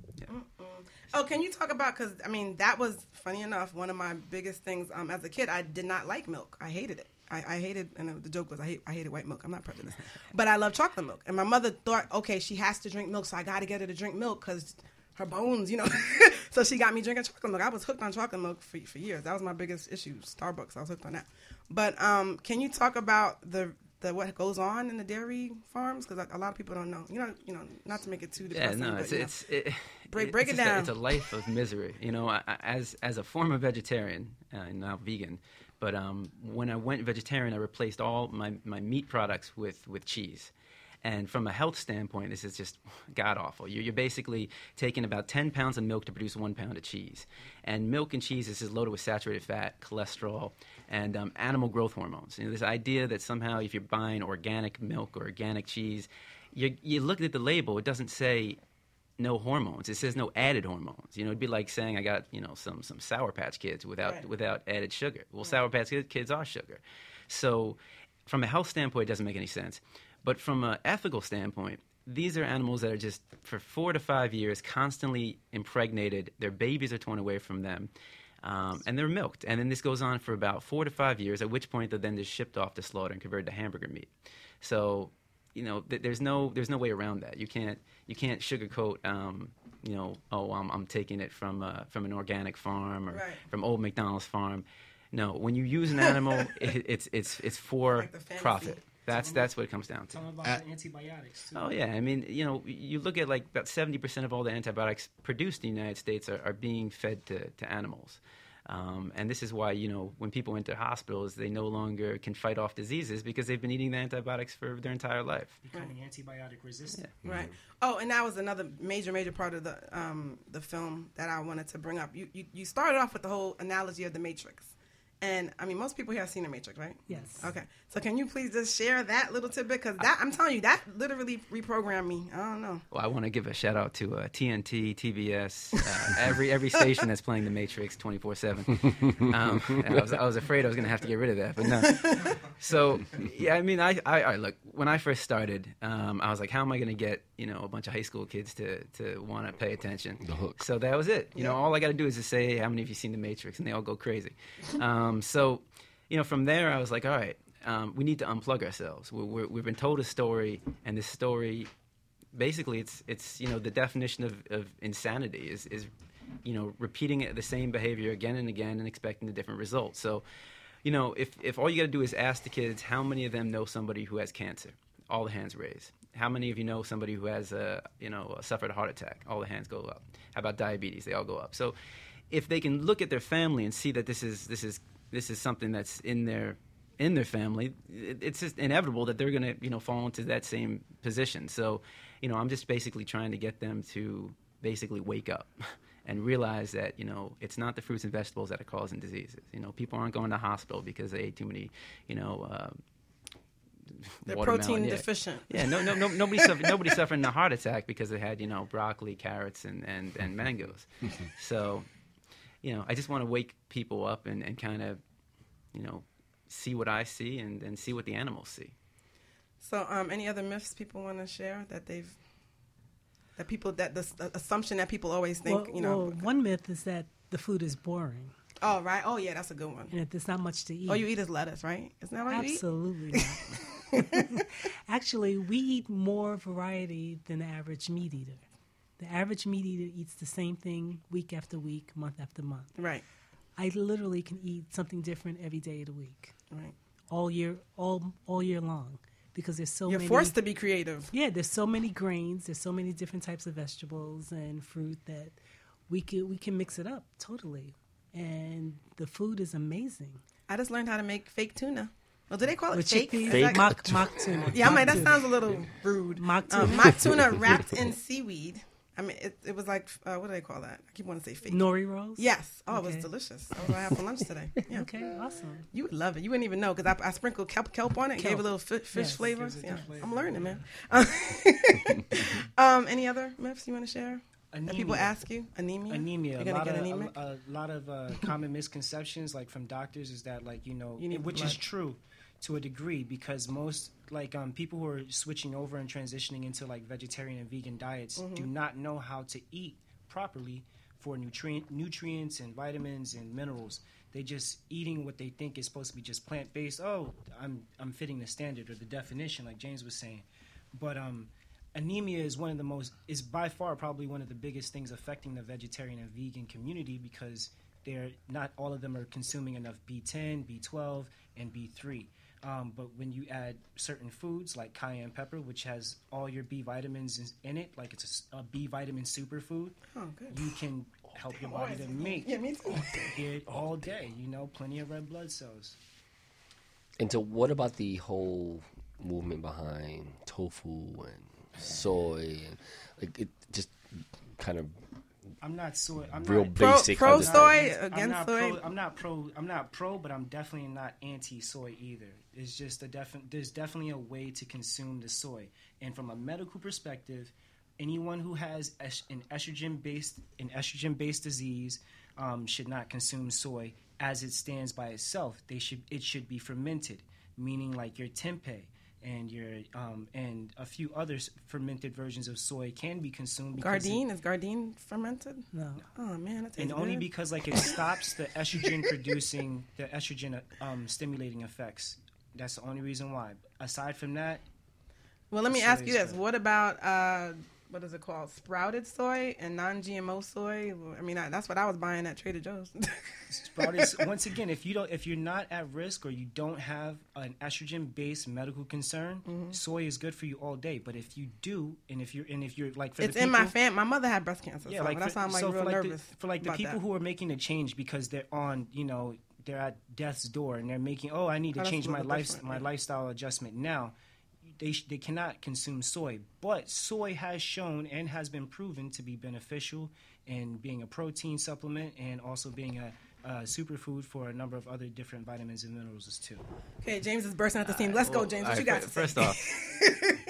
Oh, can you talk about? Because I mean, that was funny enough. One of my biggest things um, as a kid, I did not like milk. I hated it. I, I hated, and the joke was, I hate, I hated white milk. I'm not prejudiced, but I love chocolate milk. And my mother thought, okay, she has to drink milk, so I got to get her to drink milk because her bones, you know. so she got me drinking chocolate milk. I was hooked on chocolate milk for, for years. That was my biggest issue. Starbucks, I was hooked on that. But um, can you talk about the the what goes on in the dairy farms? Because a lot of people don't know. You know, you know, not to make it too Yeah, depressing. no, but, it's know. it's it, Break- it- break it's it just a- down. it's a life of misery. You know, I- as as a former vegetarian uh, and now vegan, but um, when I went vegetarian, I replaced all my, my meat products with with cheese. And from a health standpoint, this is just god awful. You're, you're basically taking about 10 pounds of milk to produce one pound of cheese. And milk and cheese is loaded with saturated fat, cholesterol, and um, animal growth hormones. You know, this idea that somehow if you're buying organic milk or organic cheese, you, you look at the label, it doesn't say no hormones. It says no added hormones. You know, it'd be like saying I got you know some some Sour Patch Kids without Right. without added sugar. Well, Sour Patch Kids are sugar. So, from a health standpoint, it doesn't make any sense. But from an ethical standpoint, these are animals that are just for four to five years constantly impregnated. Their babies are torn away from them. Um, and they're milked, and then this goes on for about four to five years. At which point they're then just shipped off to slaughter and converted to hamburger meat. So you know, th- there's no there's no way around that. You can't you can't sugarcoat. Um, you know, oh, I'm, I'm taking it from uh, from an organic farm or Right. from old McDonald's farm. No, when you use an animal, it, it's it's it's for Like profit. That's that's what it comes down to. About Uh, the antibiotics too. Oh yeah, I mean, you know, you look at like about seventy percent of all the antibiotics produced in the United States are, are being fed to, to animals, um, and this is why you know when people enter hospitals, they no longer can fight off diseases because they've been eating the antibiotics for their entire life. becoming antibiotic resistant. Right. Oh, and that was another major, major part of the um, the film that I wanted to bring up. You, you you started off with the whole analogy of the Matrix, and I mean most people here have seen the Matrix, right? Yes. Okay. So can you please just share that little tidbit? Because that I'm telling you, that literally reprogrammed me. I don't know. Well, I want to give a shout out to uh, TNT, TBS, uh, every every station that's playing The Matrix 24 seven. Um, I was I was afraid I was going to have to get rid of that, but no. So yeah, I mean, I, I, I look when I first started, um, I was like, how am I going to get you know a bunch of high school kids to to want to pay attention? The hook. So that was it. You know, all I got to do is just say, hey, how many of you seen The Matrix, and they all go crazy. Um, so, you know, from there, I was like, all right, um, we need to unplug ourselves. We're, we've been told a story, and this story, basically, it's it's you know the definition of, of insanity is is you know repeating the same behavior again and again and expecting a different result. So, you know, if if all you got to do is ask the kids how many of them know somebody who has cancer, all the hands raised. How many of you know somebody who has a you know suffered a heart attack? All the hands go up. How about diabetes? They all go up. So, if they can look at their family and see that this is this is this is something that's in their in their family, it's just inevitable that they're going to you know fall into that same position. So, you know, I'm just basically trying to get them to basically wake up and realize that you know it's not the fruits and vegetables that are causing diseases. You know, people aren't going to hospital because they ate too many, you know. Uh, They're watermelon. protein Yeah. deficient. Yeah, no, no, no nobody suffered, nobody suffering a heart attack because they had you know broccoli, carrots, and and, and mangoes. so, you know, I just want to wake people up and, and kind of, you know, see what I see and, and see what the animals see. So, um, any other myths people want to share that they've that people that the, assumption that people always think, well, you know. well, one myth is that the food is boring oh, right. Oh, yeah, that's a good one. and that there's not much to eat. All you eat is lettuce, right? Isn't that what you eat? Absolutely not. Actually, we eat more variety than the average meat eater. The average meat eater eats the same thing week after week, month after month. Right. I literally can eat something different every day of the week, Right. all year, all all year long, because there's so You're many. forced to be creative. Yeah, there's so many grains, there's so many different types of vegetables and fruit that we can we can mix it up totally, and the food is amazing. I just learned how to make fake tuna. Well, do they call it With fake? chickpeas, Is that- mock, mock tuna. Yeah, I'm like, that sounds a little rude. Mock Um, tuna. mock tuna wrapped in seaweed I mean, it, it was like uh, what do they call that? I keep wanting to say fake. Nori rolls. Yes. Oh, it was delicious. That was what I had for lunch today. Yeah. Okay, awesome. You would love it. You wouldn't even know because I, I sprinkled kelp, kelp on it, and gave Kelp. a little fi- fish Yes, flavor. it Yeah, flavor. I'm learning, man. um, any other myths you want to share? That people ask you anemia. anemia. You're A gonna lot, get of, anemic. a, a lot of uh, common misconceptions, like from doctors, is that like you know, You need which is true to a degree because most like um, people who are switching over and transitioning into like vegetarian and vegan diets Mm-hmm. do not know how to eat properly for nutrient nutrients and vitamins and minerals. They just eating what they think is supposed to be just plant based. Oh, I'm I'm fitting the standard or the definition, like James was saying. But um, anemia is one of the most is by far probably one of the biggest things affecting the vegetarian and vegan community because they're not all of them are consuming enough B10, B12, and B3. Um, but when you add certain foods like cayenne pepper, which has all your B vitamins in- in it, like it's a s- a, B vitamin superfood, Oh, you can help your body to make Yeah, me too. it all day. You know, plenty of red blood cells. And so, what about the whole movement behind tofu and soy and like it just kind of I'm not soy. I'm real not, basic? pro understanding? soy I'm against not soy. Pro, I'm not pro. I'm not pro, but I'm definitely not anti-soy either. It's just a definite. There's definitely a way to consume the soy, and from a medical perspective, anyone who has es- an estrogen-based an estrogen-based disease um, should not consume soy as it stands by itself. They should. It should be fermented, meaning like your tempeh. And your um, and a few other fermented versions of soy can be consumed. it- Gardein is Gardein fermented? No. Oh man, and only good. because like it stops the estrogen producing the estrogen um, stimulating effects that's the only reason why aside from that Well, let me ask you is this: good. What about uh, what is it called? Sprouted soy and non-GMO soy. I mean, I, that's what I was buying at Trader Joe's. sprouted once again if you don't if you're not at risk or you don't have an estrogen based medical concern Mm-hmm. soy is good for you all day but if you do and if you're and if you're like for it's the in my people- fam. My mother had breast cancer, Yeah, so like that's for, why I'm like so real for like nervous the, for like the people that. who are making a change because they're on, you know, they're at death's door and they're making, oh, I need to Oh, change my life, my yeah. lifestyle adjustment now. They sh- they cannot consume soy, but soy has shown and has been proven to be beneficial in being a protein supplement and also being a. Uh, superfood for a number of other different vitamins and minerals as too. Okay, James is bursting at the seam. Let's go, Well, James. What all you got? fir- to First off,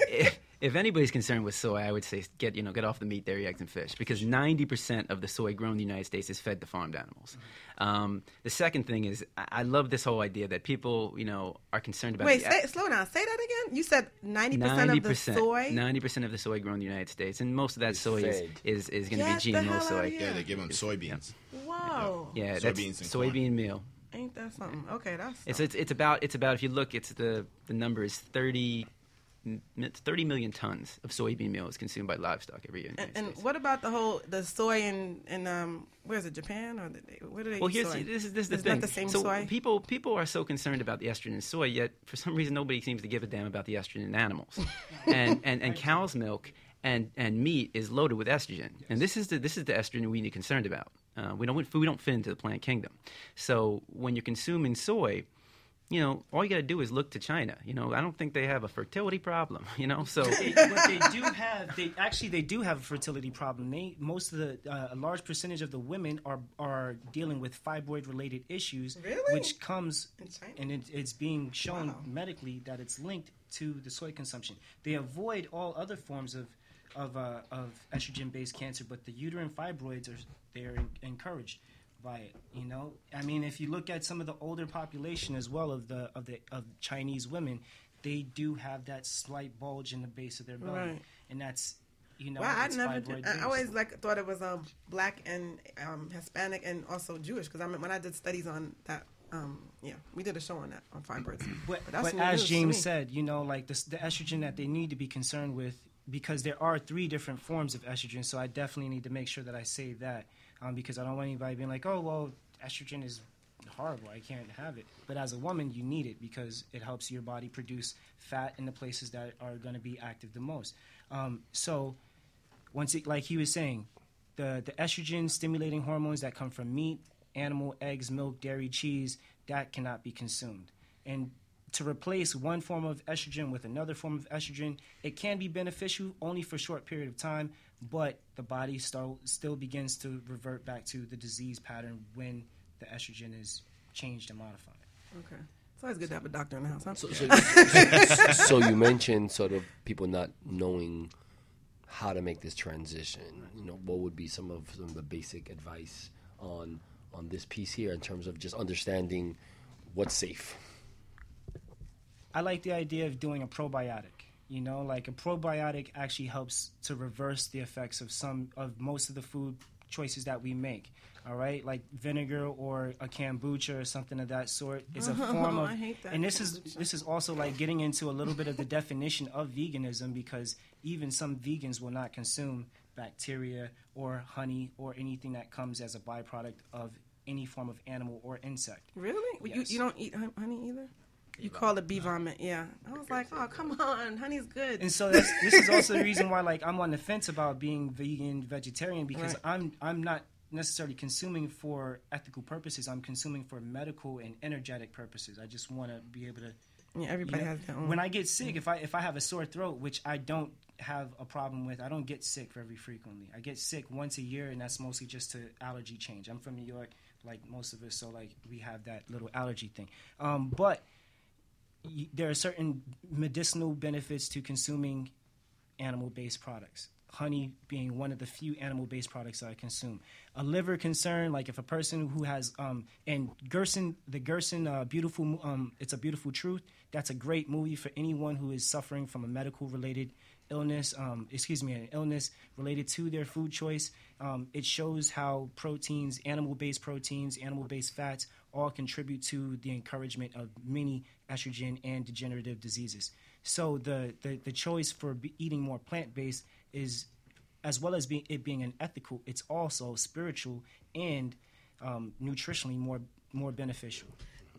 if, if anybody's concerned with soy, I would say get you know get off the meat, dairy, eggs, and fish because ninety percent of the soy grown in the United States is fed to farmed animals. Um, the second thing is I, I love this whole idea that people you know are concerned about. Wait, the, say, slow down. Say that again. You said ninety percent of the soy. ninety percent of the soy grown in the United States, and most of that Is soy is fed. is, is going to Get be the GMO soy. Yeah, they give them soybeans. Whoa, Yeah, that's Soybeans and corn. soybean meal. ain't that something? Okay, that's. It's, it's it's about it's about if you look, it's the the number is 30, m- 30 million tons of soybean meal is consumed by livestock every year. And, and what about the whole the soy in in um where is it Japan or the, where do they Well, here's soy? this is this is the It's thing. not the same so soy. people people are so concerned about the estrogen in soy, yet for some reason nobody seems to give a damn about the estrogen in animals. and and, and cow's milk and, and meat is loaded with estrogen, and this is the this is the estrogen we need to be concerned about. Uh, we don't we don't fit into the plant kingdom. So when you're consuming soy, you know all you got to do is look to China. You know I don't think they have a fertility problem. You know so. They, what they do have, they actually they do have a fertility problem. They most of the uh, a large percentage of the women are are dealing with fibroid related issues, Really? which comes and it, it's being shown Wow. medically that it's linked to the soy consumption. They avoid all other forms of of, uh, of estrogen based cancer, but the uterine fibroids are they're en- encouraged by it. You know, I mean, if you look at some of the older population as well of the of the of Chinese women, they do have that slight bulge in the base of their belly, Right. and that's you know, Well, I never. Did, I based. always like thought it was um black and um Hispanic and also Jewish because I mean when I did studies on that um yeah we did a show on that on fibroids. But, But that's but as James said, you know, like the, the estrogen that they need to be concerned with, because there are three different forms of estrogen. So I definitely need to make sure that I say that, um, because I don't want anybody being like, oh, well, estrogen is horrible. I can't have it. But as a woman, you need it because it helps your body produce fat in the places that are going to be active the most. Um, so once it, like he was saying, the the estrogen stimulating hormones that come from meat, animal, eggs, milk, dairy, cheese, that cannot be consumed. And to replace one form of estrogen with another form of estrogen, it can be beneficial only for a short period of time, but the body still still begins to revert back to the disease pattern when the estrogen is changed and modified. Okay. It's always good to have a doctor in the house, huh? So, so, so you mentioned sort of people not knowing how to make this transition. You know, what would be some of some of the basic advice on on this piece here in terms of just understanding what's safe? I like the idea of doing a probiotic. You know, like a probiotic actually helps to reverse the effects of some of most of the food choices that we make. All right, like vinegar or a kombucha or something of that sort is a oh, form of. I hate that and this is this is also like getting into a little bit of the definition of veganism because even some vegans will not consume bacteria or honey or anything that comes as a byproduct of any form of animal or insect. Really? You, Yes. you don't eat honey either? You call it bee vomit, yeah. I was like, oh, come on, honey's good. And so this is also the reason why like I'm on the fence about being vegan vegetarian because Right. I'm I'm not necessarily consuming for ethical purposes. I'm consuming for medical and energetic purposes. I just want to be able to yeah, everybody you know, has their own. When I get sick, if I if I have a sore throat, which I don't have a problem with, I don't get sick very frequently. I get sick once a year, and that's mostly just to allergy change. I'm from New York, like most of us, so like we have that little allergy thing. Um, but there are certain medicinal benefits to consuming animal-based products. Honey being one of the few animal-based products that I consume. A liver concern, like if a person who has um, and Gerson, the Gerson uh, beautiful, um, it's a beautiful truth. That's a great movie for anyone who is suffering from a medical-related illness. Um, excuse me, an illness related to their food choice. Um, it shows how proteins, animal-based proteins, animal-based fats, all contribute to the encouragement of many estrogen and degenerative diseases. So the the, the choice for be eating more plant-based is, as well as being, it being an ethical, it's also spiritual and um, nutritionally more more beneficial.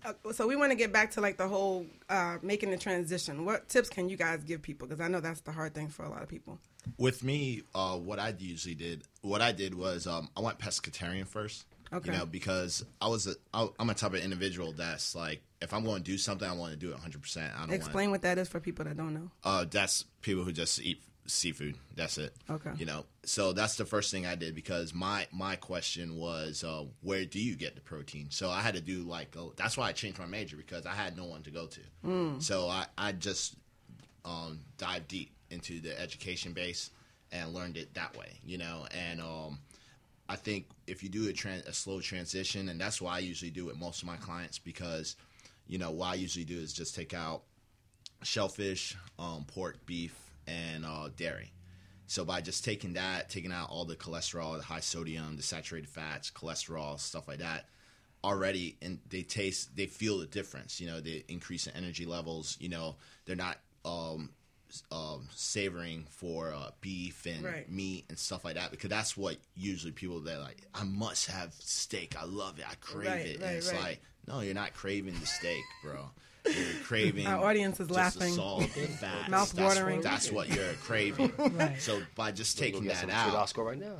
Uh, so we want to get back to like the whole uh, making the transition. What tips can you guys give people? Because I know that's the hard thing for a lot of people. With me, uh, what I usually did, what I did was um, I went pescatarian first. Okay. You know, because I was a, I, I'm a type of individual that's like, if I'm going to do something, I want to do it 100. percent I don't Explain what that is for people that don't know. Uh, that's people who just eat seafood. That's it. Okay. You know, so that's the first thing I did because my my question was, uh, where do you get the protein? So I had to do like, oh, that's why I changed my major because I had no one to go to. Mm. So I I just um, dive deep into the education base and learned it that way, you know. And um, I think if you do a, tran- a slow transition, and that's why I usually do with most of my clients, because you know what I usually do is just take out shellfish, um, pork, beef, and uh, dairy. So by just taking that, taking out all the cholesterol, the high sodium, the saturated fats, cholesterol, stuff like that, already and they taste, they feel the difference. You know, they increase in energy levels. You know, they're not um, um, savoring for uh, beef and Right. meat and stuff like that because that's what usually people they're like, I must have steak. I love it. I crave Right, it. right, and it's right. like, no, you're not craving the steak, bro. You're craving. Our audience is laughing. The salt, the fats. Mouth that's watering. What, that's what you're craving. Right. So by just Go taking get that some out, Oscar right now.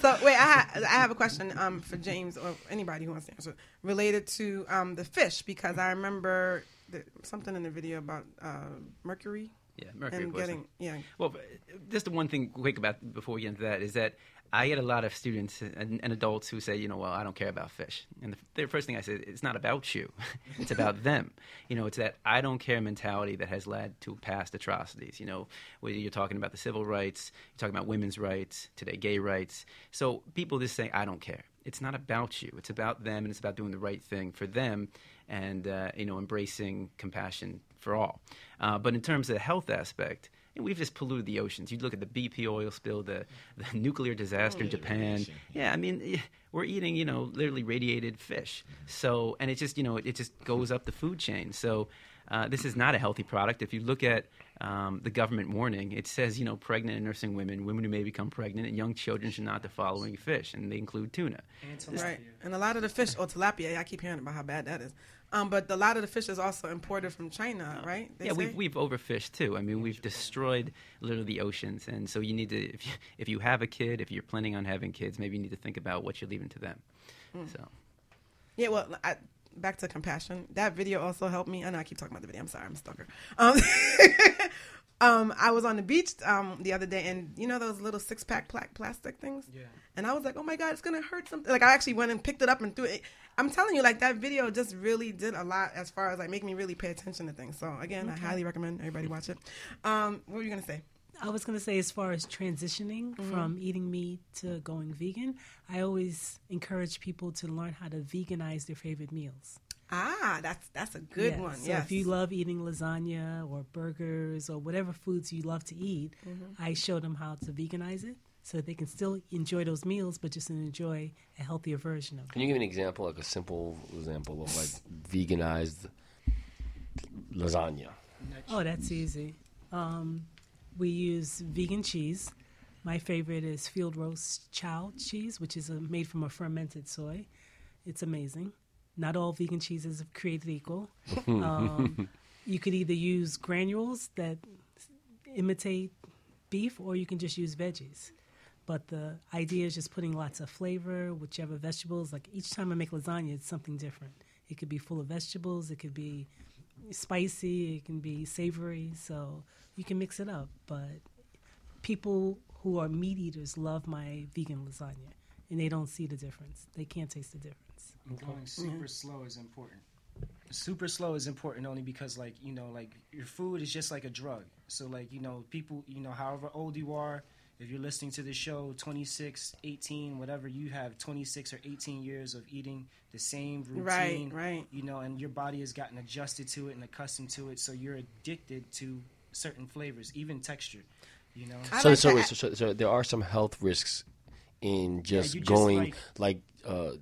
So wait, I, ha- I have a question um, for James or anybody who wants to answer related to um, the fish because I remember the, something in the video about uh, mercury. Yeah, mercury and poisoning. getting yeah. Well, just the one thing quick about before we get into that is that I get a lot of students and, and adults who say, you know, well, I don't care about fish. And the, the first thing I say, is it's not about you, it's about them. You know, it's that I don't care mentality that has led to past atrocities. You know, whether you're talking about the civil rights, you're talking about women's rights, today gay rights. So people just say, I don't care. It's not about you. It's about them, and it's about doing the right thing for them, and uh, you know, embracing compassion for all. Uh, but in terms of the health aspect, you know, we've just polluted the oceans. You look at the BP oil spill, the, the nuclear disaster in Japan. Yeah, I mean, we're eating, you know, literally radiated fish. So, and it just, you know, it just goes up the food chain. So, uh, this is not a healthy product. If you look at um, the government warning, it says, you know, pregnant and nursing women, women who may become pregnant, and young children should not the following fish, and they include tuna. Right, and a lot of the fish, or tilapia, I keep hearing about how bad that is. Um, but a lot of the fish is also imported from China, right? They yeah, say? we've we've overfished too. I mean, we've destroyed literally the oceans, and so you need to if you, if you have a kid, if you're planning on having kids, maybe you need to think about what you're leaving to them. Mm. So Yeah, well, I, back to compassion. That video also helped me. I know I keep talking about the video. I'm sorry, I'm a stalker. Um, um, I was on the beach um the other day, and you know those little six pack plastic things. Yeah. And I was like, oh my god, it's gonna hurt something. Like I actually went and picked it up and threw it. I'm telling you, like that video just really did a lot as far as like making me really pay attention to things. So again, I highly recommend everybody watch it. Um, what were you gonna say? I was going to say, as far as transitioning Mhm. from eating meat to going vegan, I always encourage people to learn how to veganize their favorite meals. Ah, that's that's a good one. So yes. if you love eating lasagna or burgers or whatever foods you love to eat, Mhm. I show them how to veganize it so they can still enjoy those meals, but just enjoy a healthier version of it. Can you give an example, like a simple example of like veganized lasagna? Oh, that's easy. Um, we use vegan cheese. My favorite is field roast Chao cheese, which is uh made from a fermented soy. It's amazing. Not all vegan cheeses are created equal. um, you could either use granules that imitate beef, or you can just use veggies. But the idea is just putting lots of flavor, whichever vegetables. Like each time I make lasagna, it's something different. It could be full of vegetables. It could be spicy. It can be savory. So you can mix it up. But people who are meat eaters love my vegan lasagna, and they don't see the difference. They can't taste the difference. Going super slow is important. Super slow is important only because, like, you know, like your food is just like a drug. So, like, you know, people, you know, however old you are, if you're listening to the show, 26, 18, whatever, you have 26 or 18 years of eating the same routine. Right, right. You know, and your body has gotten adjusted to it and accustomed to it. So you're addicted to certain flavors, even texture. You know? So, so, wait, so, so, so there are some health risks in just you just, going like- like, uh,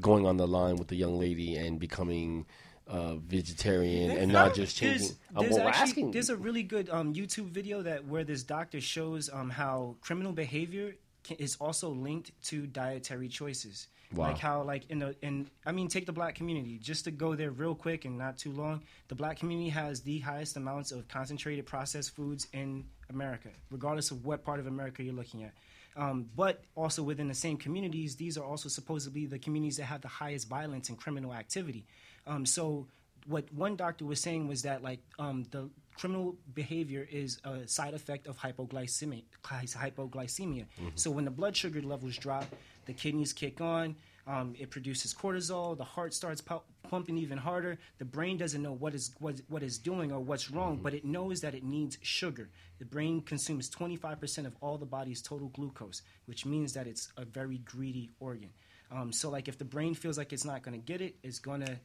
going on the line with the young lady and becoming uh, vegetarian and not just changing. There's, Uh, there's well, actually- there's a really good um, YouTube video that where this doctor shows um, how criminal behavior can, is also linked to dietary choices. Wow. Like how, like in the in, I mean, take the black community just to go there real quick and not too long. The black community has the highest amounts of concentrated processed foods in America, regardless of what part of America you're looking at. Um, but also within the same communities, these are also supposedly the communities that have the highest violence and criminal activity. Um, so, what one doctor was saying was that like um, the criminal behavior is a side effect of hypoglycemia. Hypoglycemia. So when the blood sugar levels drop, the kidneys kick on. Um, it produces cortisol. The heart starts pu- pumping even harder. The brain doesn't know what is what, what is doing or what's wrong, but it knows that it needs sugar. The brain consumes 25% of all the body's total glucose, which means that it's a very greedy organ. Um, so, like, if the brain feels like it's not going to get it, it's going to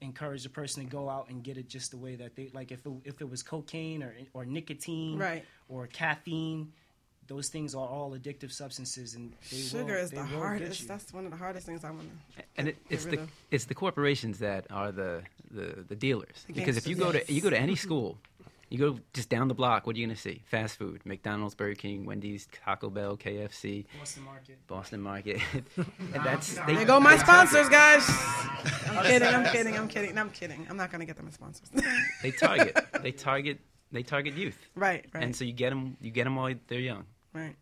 encourage the person to go out and get it just the way that they like. If it, if it was cocaine or or nicotine, Right. or caffeine, those things are all addictive substances, and they Sugar will, is they the will hardest. That's one of the hardest things I want to. and it, it's the it's the corporations that are the the, the dealers. The because if you go yes. to you go to any school, you go just down the block, what are you going to see? Fast food: McDonald's, Burger King, Wendy's, Taco Bell, KFC, Boston Market. Boston Market. and that's There they go my sponsors, guys. I'm kidding. I'm kidding. I'm kidding. No, I'm kidding. I'm not gonna get them as sponsors. They target. they target. They target youth. Right, right. And so you get them. You get them while they're young. Right.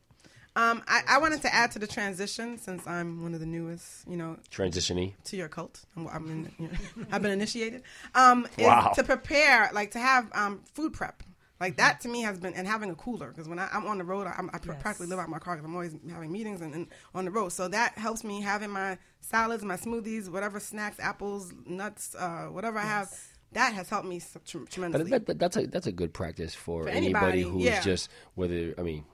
Um, I, I wanted to add to the transition since I'm one of the newest, you know, Transitioning. to your cult. I'm, I'm in, you know, I've been initiated. Um, Wow. to prepare, like to have um, food prep. Like that to me has been, and having a cooler because when I, I'm on the road, I, I'm, Yes. practically live out my car because I'm always having meetings and, and on the road. So that helps me having my salads, my smoothies, whatever snacks, apples, nuts, uh, whatever I have. That has helped me so- tre- But tremendously. that, that, that's a that's a good practice for, For anybody, anybody, who's yeah. just whether I mean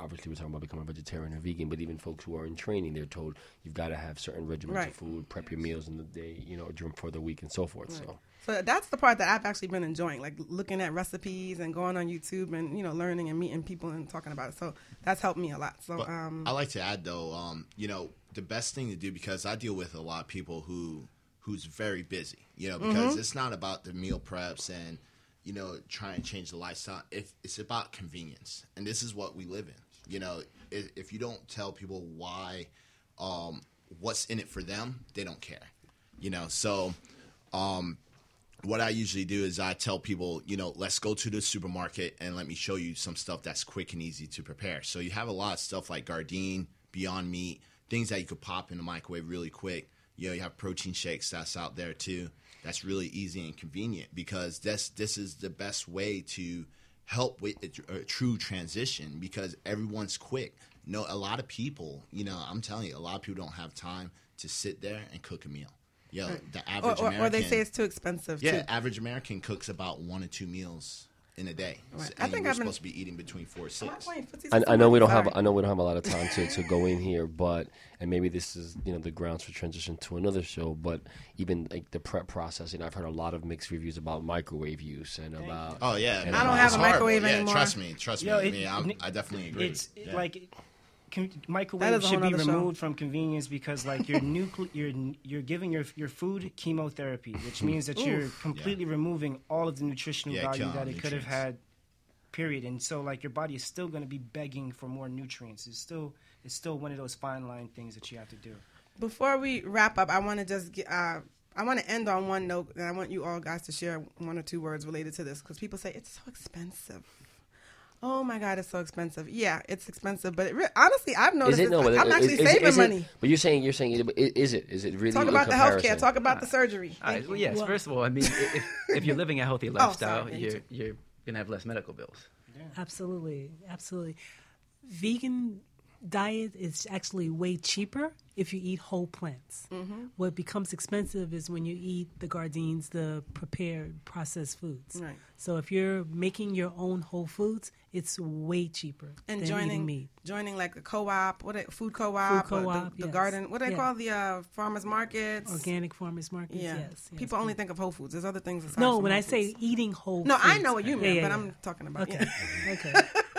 obviously we're talking about becoming a vegetarian or vegan, but even folks who are in training, they're told you've got to have certain regimens Right. of food, prep your meals in the day, you know, during for the week and so forth. So So that's the part that I've actually been enjoying, like looking at recipes and going on YouTube and you know learning and meeting people and talking about it. So that's helped me a lot. So um, I like to add though, um, you know, the best thing to do because I deal with a lot of people who who's very busy, you know, because Mhm. it's not about the meal preps and you know trying to change the lifestyle. If it's about convenience, and this is what we live in. You know, if, if you don't tell people why, um, what's in it for them, they don't care. You know, so um, what I usually do is I tell people, you know, let's go to the supermarket and let me show you some stuff that's quick and easy to prepare. So you have a lot of stuff like Gardein, Beyond Meat, things that you could pop in the microwave really quick. You know, you have protein shakes that's out there too. That's really easy and convenient because this this is the best way to help with a, a uh, true transition because everyone's quick. No, a lot of people, you know, I'm telling you, a lot of people don't have time to sit there and cook a meal. Yo, Right. the Or, average or, American, or they say it's too expensive. yeah, too. average American cooks about one or two meals in a day. Right. So- I think we're I've been- supposed to be eating between four and six. I, I know we don't have I know we don't have a lot of time to, to go in here, but and maybe this is you know the grounds for transition to another show. But even like the prep process, you know, I've heard a lot of mixed reviews about microwave use and about. Oh yeah, I don't about- have It's a horrible. microwave yeah, anymore. Trust me, trust Yo, me. it- I, mean, I'm- I definitely agree. It's Yeah. like con- microwave should be nother show. removed from convenience because like you're nucle- you're you're giving your your food chemotherapy, which means that you're Oof. completely removing all of the nutritional Yeah, value that it could have had. Period. And so like your body is still going to be begging for more nutrients. It's still it's still one of those fine line things that you have to do. Before we wrap up, I want to just get, uh, I want to end on one note, and I want you all guys to share one or two words related to this because people say it's so expensive. Oh my God, it's so expensive. Yeah, it's expensive, but it re- honestly, I've Is noticed. it it's- no? but I'm is- actually is- saving is it- money. But you're saying you're saying is it is it really Talk in about the health care. comparison? Talk about the surgery. Uh, well, yes. Well- first of all, I mean, if, if you're living a healthy Oh, lifestyle, sorry, you're you're gonna have less medical bills. Absolutely, absolutely. Vegan diet is actually way cheaper if you eat whole plants. Mm-hmm. What becomes expensive is when you eat the Gardeins, the prepared processed foods. Right. So if you're making your own whole foods, it's way cheaper and than joining meat. joining like a co-op, what a, food co-op, Food co-op, the, the garden. What do they Yeah. call the uh, farmers markets? Organic farmers markets. Yeah, Yes. yes. people only think of Whole Foods. There's other things. No, when I say eating whole. no, I know what you mean, yeah, but. I'm talking about. Okay. okay.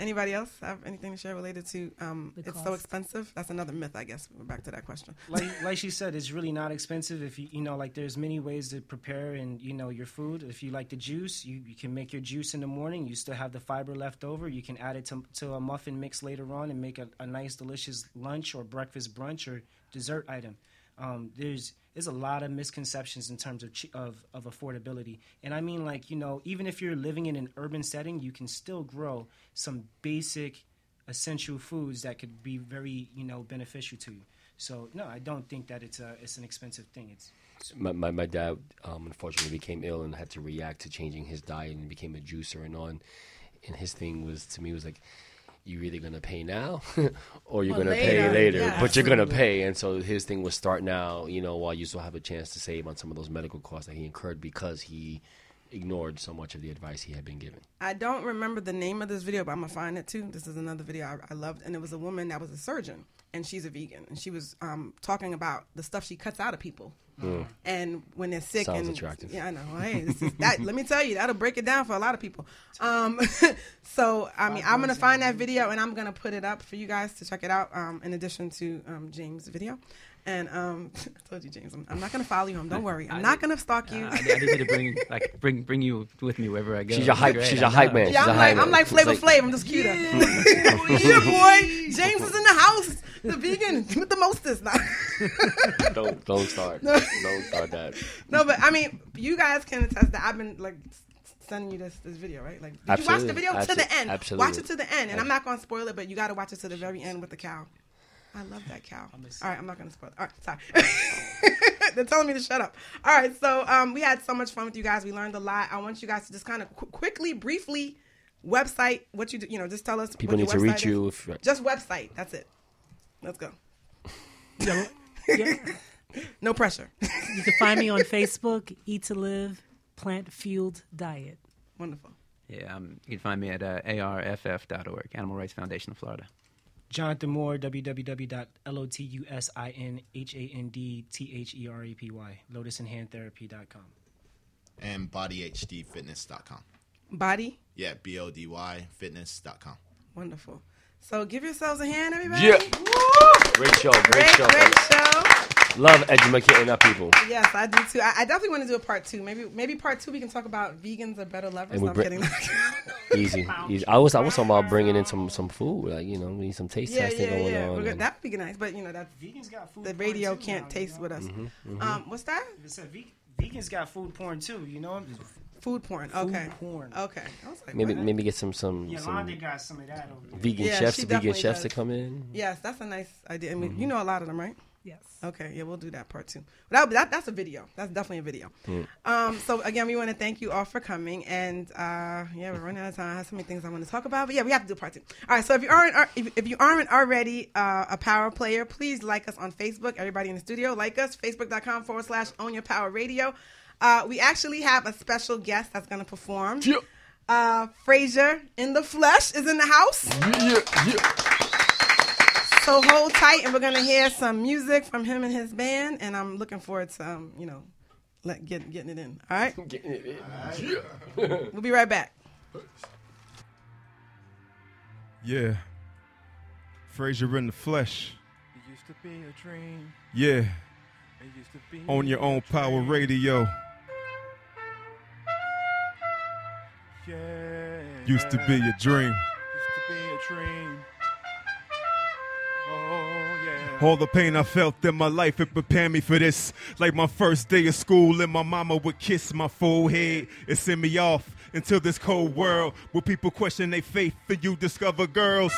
Anybody else have anything to share related to um, The it's so expensive? That's another myth, I guess. We're back to that question. like like she said, it's really not expensive. If you you know like there's many ways to prepare and you know your food. If you like the juice, you, you can make your juice in the morning. You still have the fiber left over. You can add it to, to a muffin mix later on and make a, a nice delicious lunch or breakfast brunch or dessert item. Um, there's there's a lot of misconceptions in terms of, of of affordability, and I mean like you know even if you're living in an urban setting, you can still grow some basic essential foods that could be very you know beneficial to you. So no, I don't think that it's a it's an expensive thing. It's my, my, my dad um, unfortunately became ill and had to react to changing his diet and became a juicer and on. And his thing was to me was like, you're either gonna pay now or you're Or gonna pay later, yeah, but you're gonna pay. And so his thing was start now, you know, while you still have a chance to save on some of those medical costs that he incurred because he ignored so much of the advice he had been given. I don't remember the name of this video, but I'm gonna find it too. This is another video I, I loved, and it was a woman that was a surgeon, and she's a vegan, and she was um, talking about the stuff she cuts out of people, and when they're sick. Sounds and, attractive. Yeah, I know. Hey, is, that, let me tell you, that'll break it down for a lot of people. Um, so I mean, I'm gonna find that video, and I'm gonna put it up for you guys to check it out. Um, in addition to um, James' video. And um, I told you, James, I'm, I'm not gonna follow you home. Don't worry, I'm I not did- gonna stalk you. Uh, I, I need to bring like bring bring you with me wherever I go. She's a hype- Great, she's I a hype know. man. Yeah, She's a I'm like, I'm like It's Flavor like- Flav. I'm just cute. Yeah. boy. James is in the house. The vegan with the mostest. No. don't don't start. No. don't start that. no, but I mean, you guys can attest that I've been like sending you this this video, right? Like, did you watch the video to the end? Absolutely. Watch it to the end, and I'm not gonna spoil it, but you got to watch it to the very end with the cow. I love that cow. All right, I'm not gonna spoil it. All right, sorry. They're telling me to shut up. All right, so um, we had so much fun with you guys. We learned a lot. I want you guys to just kind of qu- quickly, briefly, website what you do. You know, just tell us. People what need your to reach is. you. If, Just website. That's it. Let's go. Yeah, yeah. No pressure. You can find me on Facebook, Eat to Live, Plant Fueled Diet. Wonderful. Yeah, um, you can find me at uh, arff.org, Animal Rights Foundation of Florida. Jonathan Moore, www.lotusinhandtherapy.com, lotusandhandtherapy.com. and bodyhdfitness.com. Body. Yeah, B O D Y fitness.com. Wonderful. So give yourselves a hand, everybody. Yeah. Woo! Great show. Great, Great, show. great show. Love educating our people. Yes, I do too. I, I definitely want to do a part two. Maybe, maybe part two we can talk about vegans are better lovers. And we I'm bring- kidding. Easy, easy. I was I was talking about bringing in some some food, like you know, we need some taste yeah, testing yeah, going yeah. on. We're good. That would be nice, but you know that's Vegans got food the porn, radio too can't now, taste you with us. Mm-hmm, Um, what's that? I said ve- vegans got food porn too, you know? Food porn. Food Okay. porn. Okay. I was like, maybe what? maybe get some some, Yolanda some got some of that over there. vegan Yeah, chefs, vegan definitely chefs to come in. Yes, that's a nice idea. I Mm-hmm. mean, you know a lot of them, right? Yes. Okay, yeah, we'll do that part two. But that, that, that's a video. That's definitely a video. Um, so again, we want to thank you all for coming, and uh, yeah, we're running out of time. I have so many things I want to talk about, but yeah, we have to do part two. All right, so if you aren't if, if you aren't already uh, a power player, please like us on Facebook. Everybody in the studio, like us. Facebook.com forward slash Own Your Power Radio. Uh, we actually have a special guest that's going to perform. Yeah. Uh, Frazier in the flesh is in the house. Yeah, yeah. So hold tight, and we're gonna hear some music from him and his band, and I'm looking forward to um, you know, let get getting it in. All right, Getting it in. Yeah. we'll be right back. Yeah. Frazier in the flesh. It used to be a dream. Yeah. It used to be On your a own power dream. radio. Yeah. Used to be a dream. All the pain I felt in my life, it prepared me for this. Like my first day of school, and my mama would kiss my forehead and send me off into this cold world where people question their faith and you discover girls.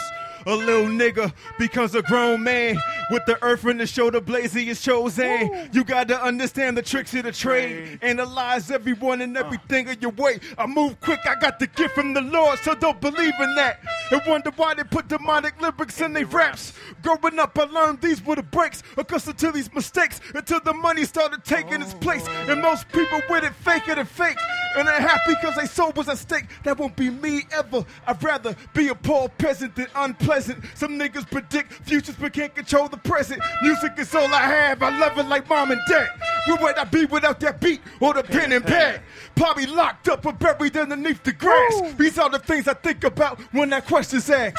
A little nigga becomes a grown man with the earth in the shoulder blaze he is chosen. You gotta understand the tricks of the trade, analyze everyone and uh. everything of your way. I move quick, I got the gift from the Lord, so don't believe in that. And wonder why they put demonic lyrics in their raps. Growing up, I learned these were the breaks, accustomed to these mistakes until the money started taking its place. And most people with it fake it and fake. And they're happy because they soul was at stake. That won't be me ever. I'd rather be a poor peasant than unpleasant. Some niggas predict futures but can't control the present. Music is all I have. I love it like mom and dad. Where would I be without that beat or the pen and pad? Probably locked up or buried underneath the grass. These are the things I think about when that question's asked.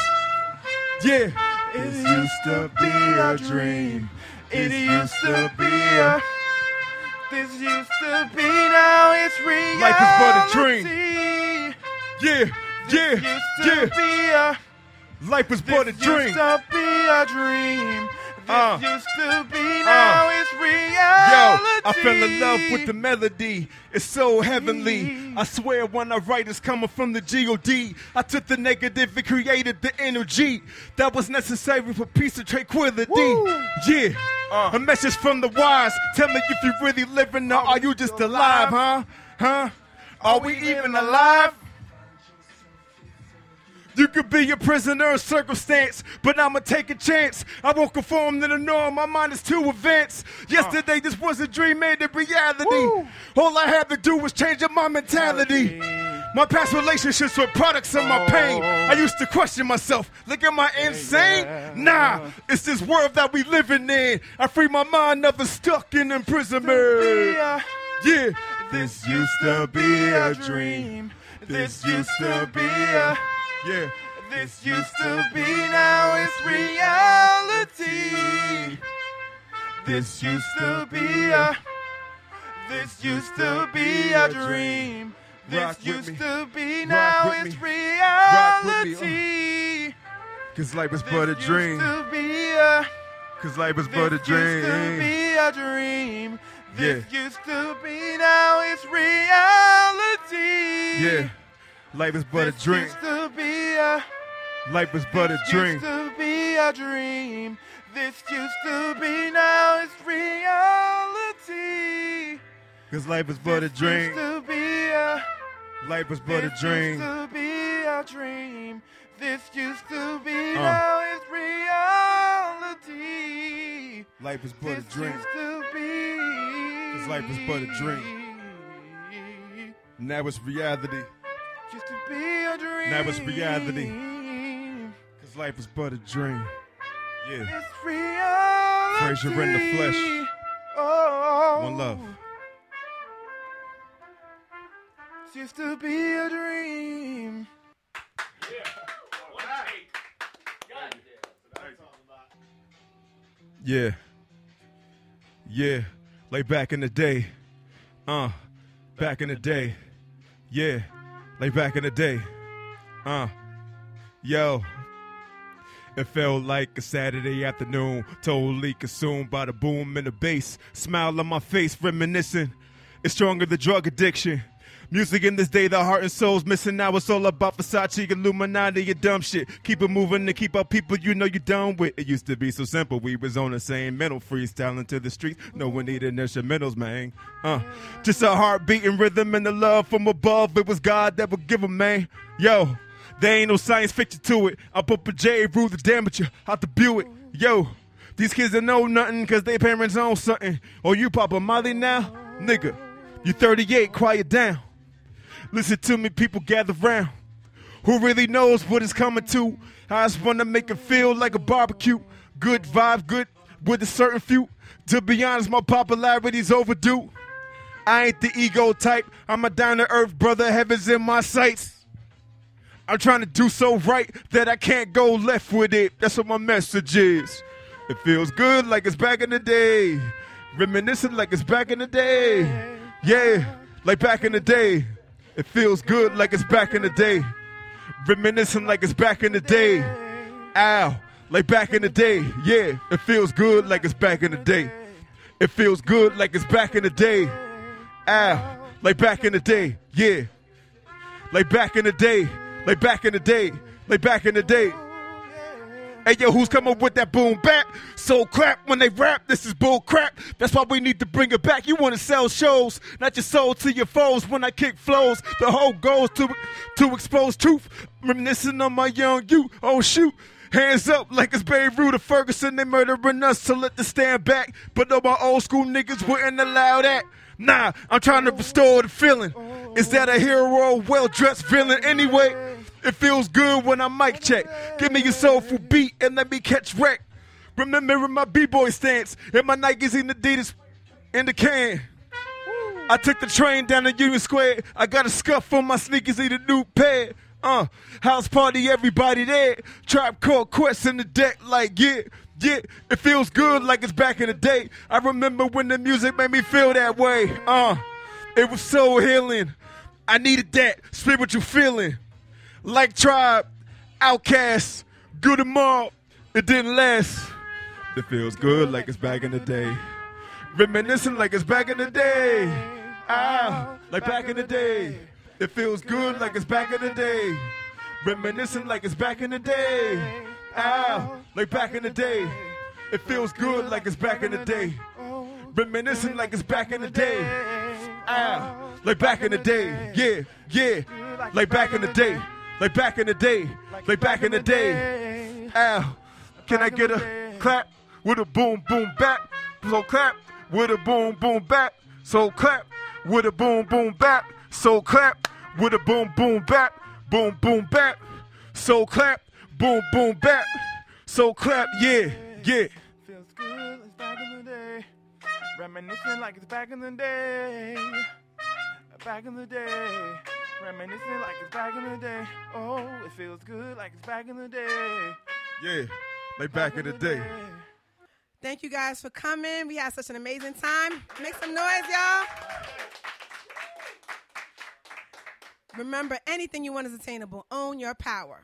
Yeah. It used to be a dream. It used to be a. This used to be now it's reality. Life is but a dream. Yeah, yeah, Used to yeah. Life is but a This dream. Used to be a dream. Uh. used to be uh. now it's reality. Yo. I fell in love with the melody. It's so heavenly. Mm. I swear when I write, it's coming from the G-O-D. I took the negative and created the energy that was necessary for peace and tranquility. Yeah, uh. a message from the wise. Tell me if you really living or are you just alive, huh? Huh? Are we even alive? You could be a prisoner of circumstance, but I'ma take a chance. I won't conform to the norm. My mind is too advanced. Yesterday, this was a dream made a reality. All I had to do was change up my mentality. My past relationships were products of my pain. I used to question myself. Look, am I insane? Nah, it's this world that we living in. I free my mind, never stuck in imprisonment. Yeah. This used to be a dream. This used to be a. Yeah. This used to be now it's reality. This used to be a. This used to be a dream. This used to be now it's me. Rock with me, reality. Cause life is but a This dream. used to be a. Cause life is but a This used to dream. be a dream. This used to be now it's reality. Yeah. Life is but a dream. to be a. Life is but a This dream. used to be a dream. This used to be now it's reality. Cause life is but a dream. Used to be a. Life is but a this dream. Used to be a dream. This used to be Uh. now it's reality. Life is but a dream. used to be. Cause life is but a dream. Now it's reality. Be a dream. Now it's reality. Cause life is but a dream. Yeah. It's reality. Frazier in the flesh. Oh. One love. This used to be a dream. Yeah. Yeah. Like back in the day. Uh. Back in the day. Yeah. Like back in the day. Uh. Yo. It felt like a Saturday afternoon, totally consumed by the boom and the bass. Smile on my face, reminiscing. It's stronger than drug addiction. Music in this day, the heart and soul's missing now. It's all about Versace, Illuminati, your dumb shit. Keep it moving to keep up people you know you're done with. It used to be so simple. We was on the same mental freestyling to the streets. No one needed instrumentals, man. Uh, just a heartbeat and rhythm and the love from above. It was God that would give 'em, man. Yo, there ain't no science fiction to it. I put a J rule the damager out the Buick. Yo, these kids don't know nothing cause they parents own something. Oh, you pop a Molly now? Nigga, you 38, quiet down. Listen to me, people gather round. Who really knows what it's coming to? I just wanna make it feel like a barbecue. Good vibe, good with a certain few. To be honest, my popularity's overdue. I ain't the ego type. I'm a down to earth brother. Heaven's in my sights. I'm trying to do so right that I can't go left with it. That's what my message is. It feels good like it's back in the day. Reminiscing like it's back in the day. Yeah, like back in the day. It feels good like it's back in the day. Reminiscing like it's back in the day. Ow, like back in the day. Yeah, it feels good like it's back in the day. It feels good like it's back in the day. Ow, like back in the day. Yeah, like back in the day. Like back in the day. Like back in the day. Hey yo, who's coming with that boom bap? So crap when they rap, this is bull crap. That's why we need to bring it back. You wanna sell shows, not your soul to your foes. When I kick flows, the whole goal is to to expose truth. Reminiscing on my young you. Oh shoot. Hands up like it's Babe Ruth or Ferguson. They murdering us, so let the stand back. But no, my old school niggas wouldn't allow that. Nah, I'm trying to restore the feeling. Is that a hero or well dressed villain anyway? It feels good when I mic check. Give me your soulful beat and let me catch wreck. Remembering my b-boy stance and my Nikes and Adidas in the can. I took the train down to Union Square. I got a scuff on my sneakers, need a new pair. Uh, house party, everybody there. Tribe Called Quest in the deck, like yeah, yeah. It feels good, like it's back in the day. I remember when the music made me feel that way. Uh, it was so healing. I needed that spiritual feeling, like Tribe, OutKast, Good and Mob. It didn't last. It feels good, like it's back in the day. Reminiscing like it's back in the day. Ah, like back in the day. It feels good like it's back in the day. Reminiscing like it's back in the day. Ah, like back in the day. It feels good like it's back in the day. Reminiscing like it's back in the day. Ah, like back in the day. Yeah, yeah. Like back in the day. Like back in the day. Like back in the day. Ah, can I get a clap with a boom boom bap? So clap with a boom boom bap. So clap with a boom boom bap. So clap with a boom boom bap. Boom boom bap. So clap boom boom bap. So clap yeah yeah. Feels good, it's back in the day. Reminiscing like it's back in the day. Back in the day. Reminiscing like it's back in the day. Oh, it feels good like it's back in the day. Yeah, like back in the day. Thank you guys for coming. We had such an amazing time. Make some noise, y'all. Remember, anything you want is attainable. Own your power.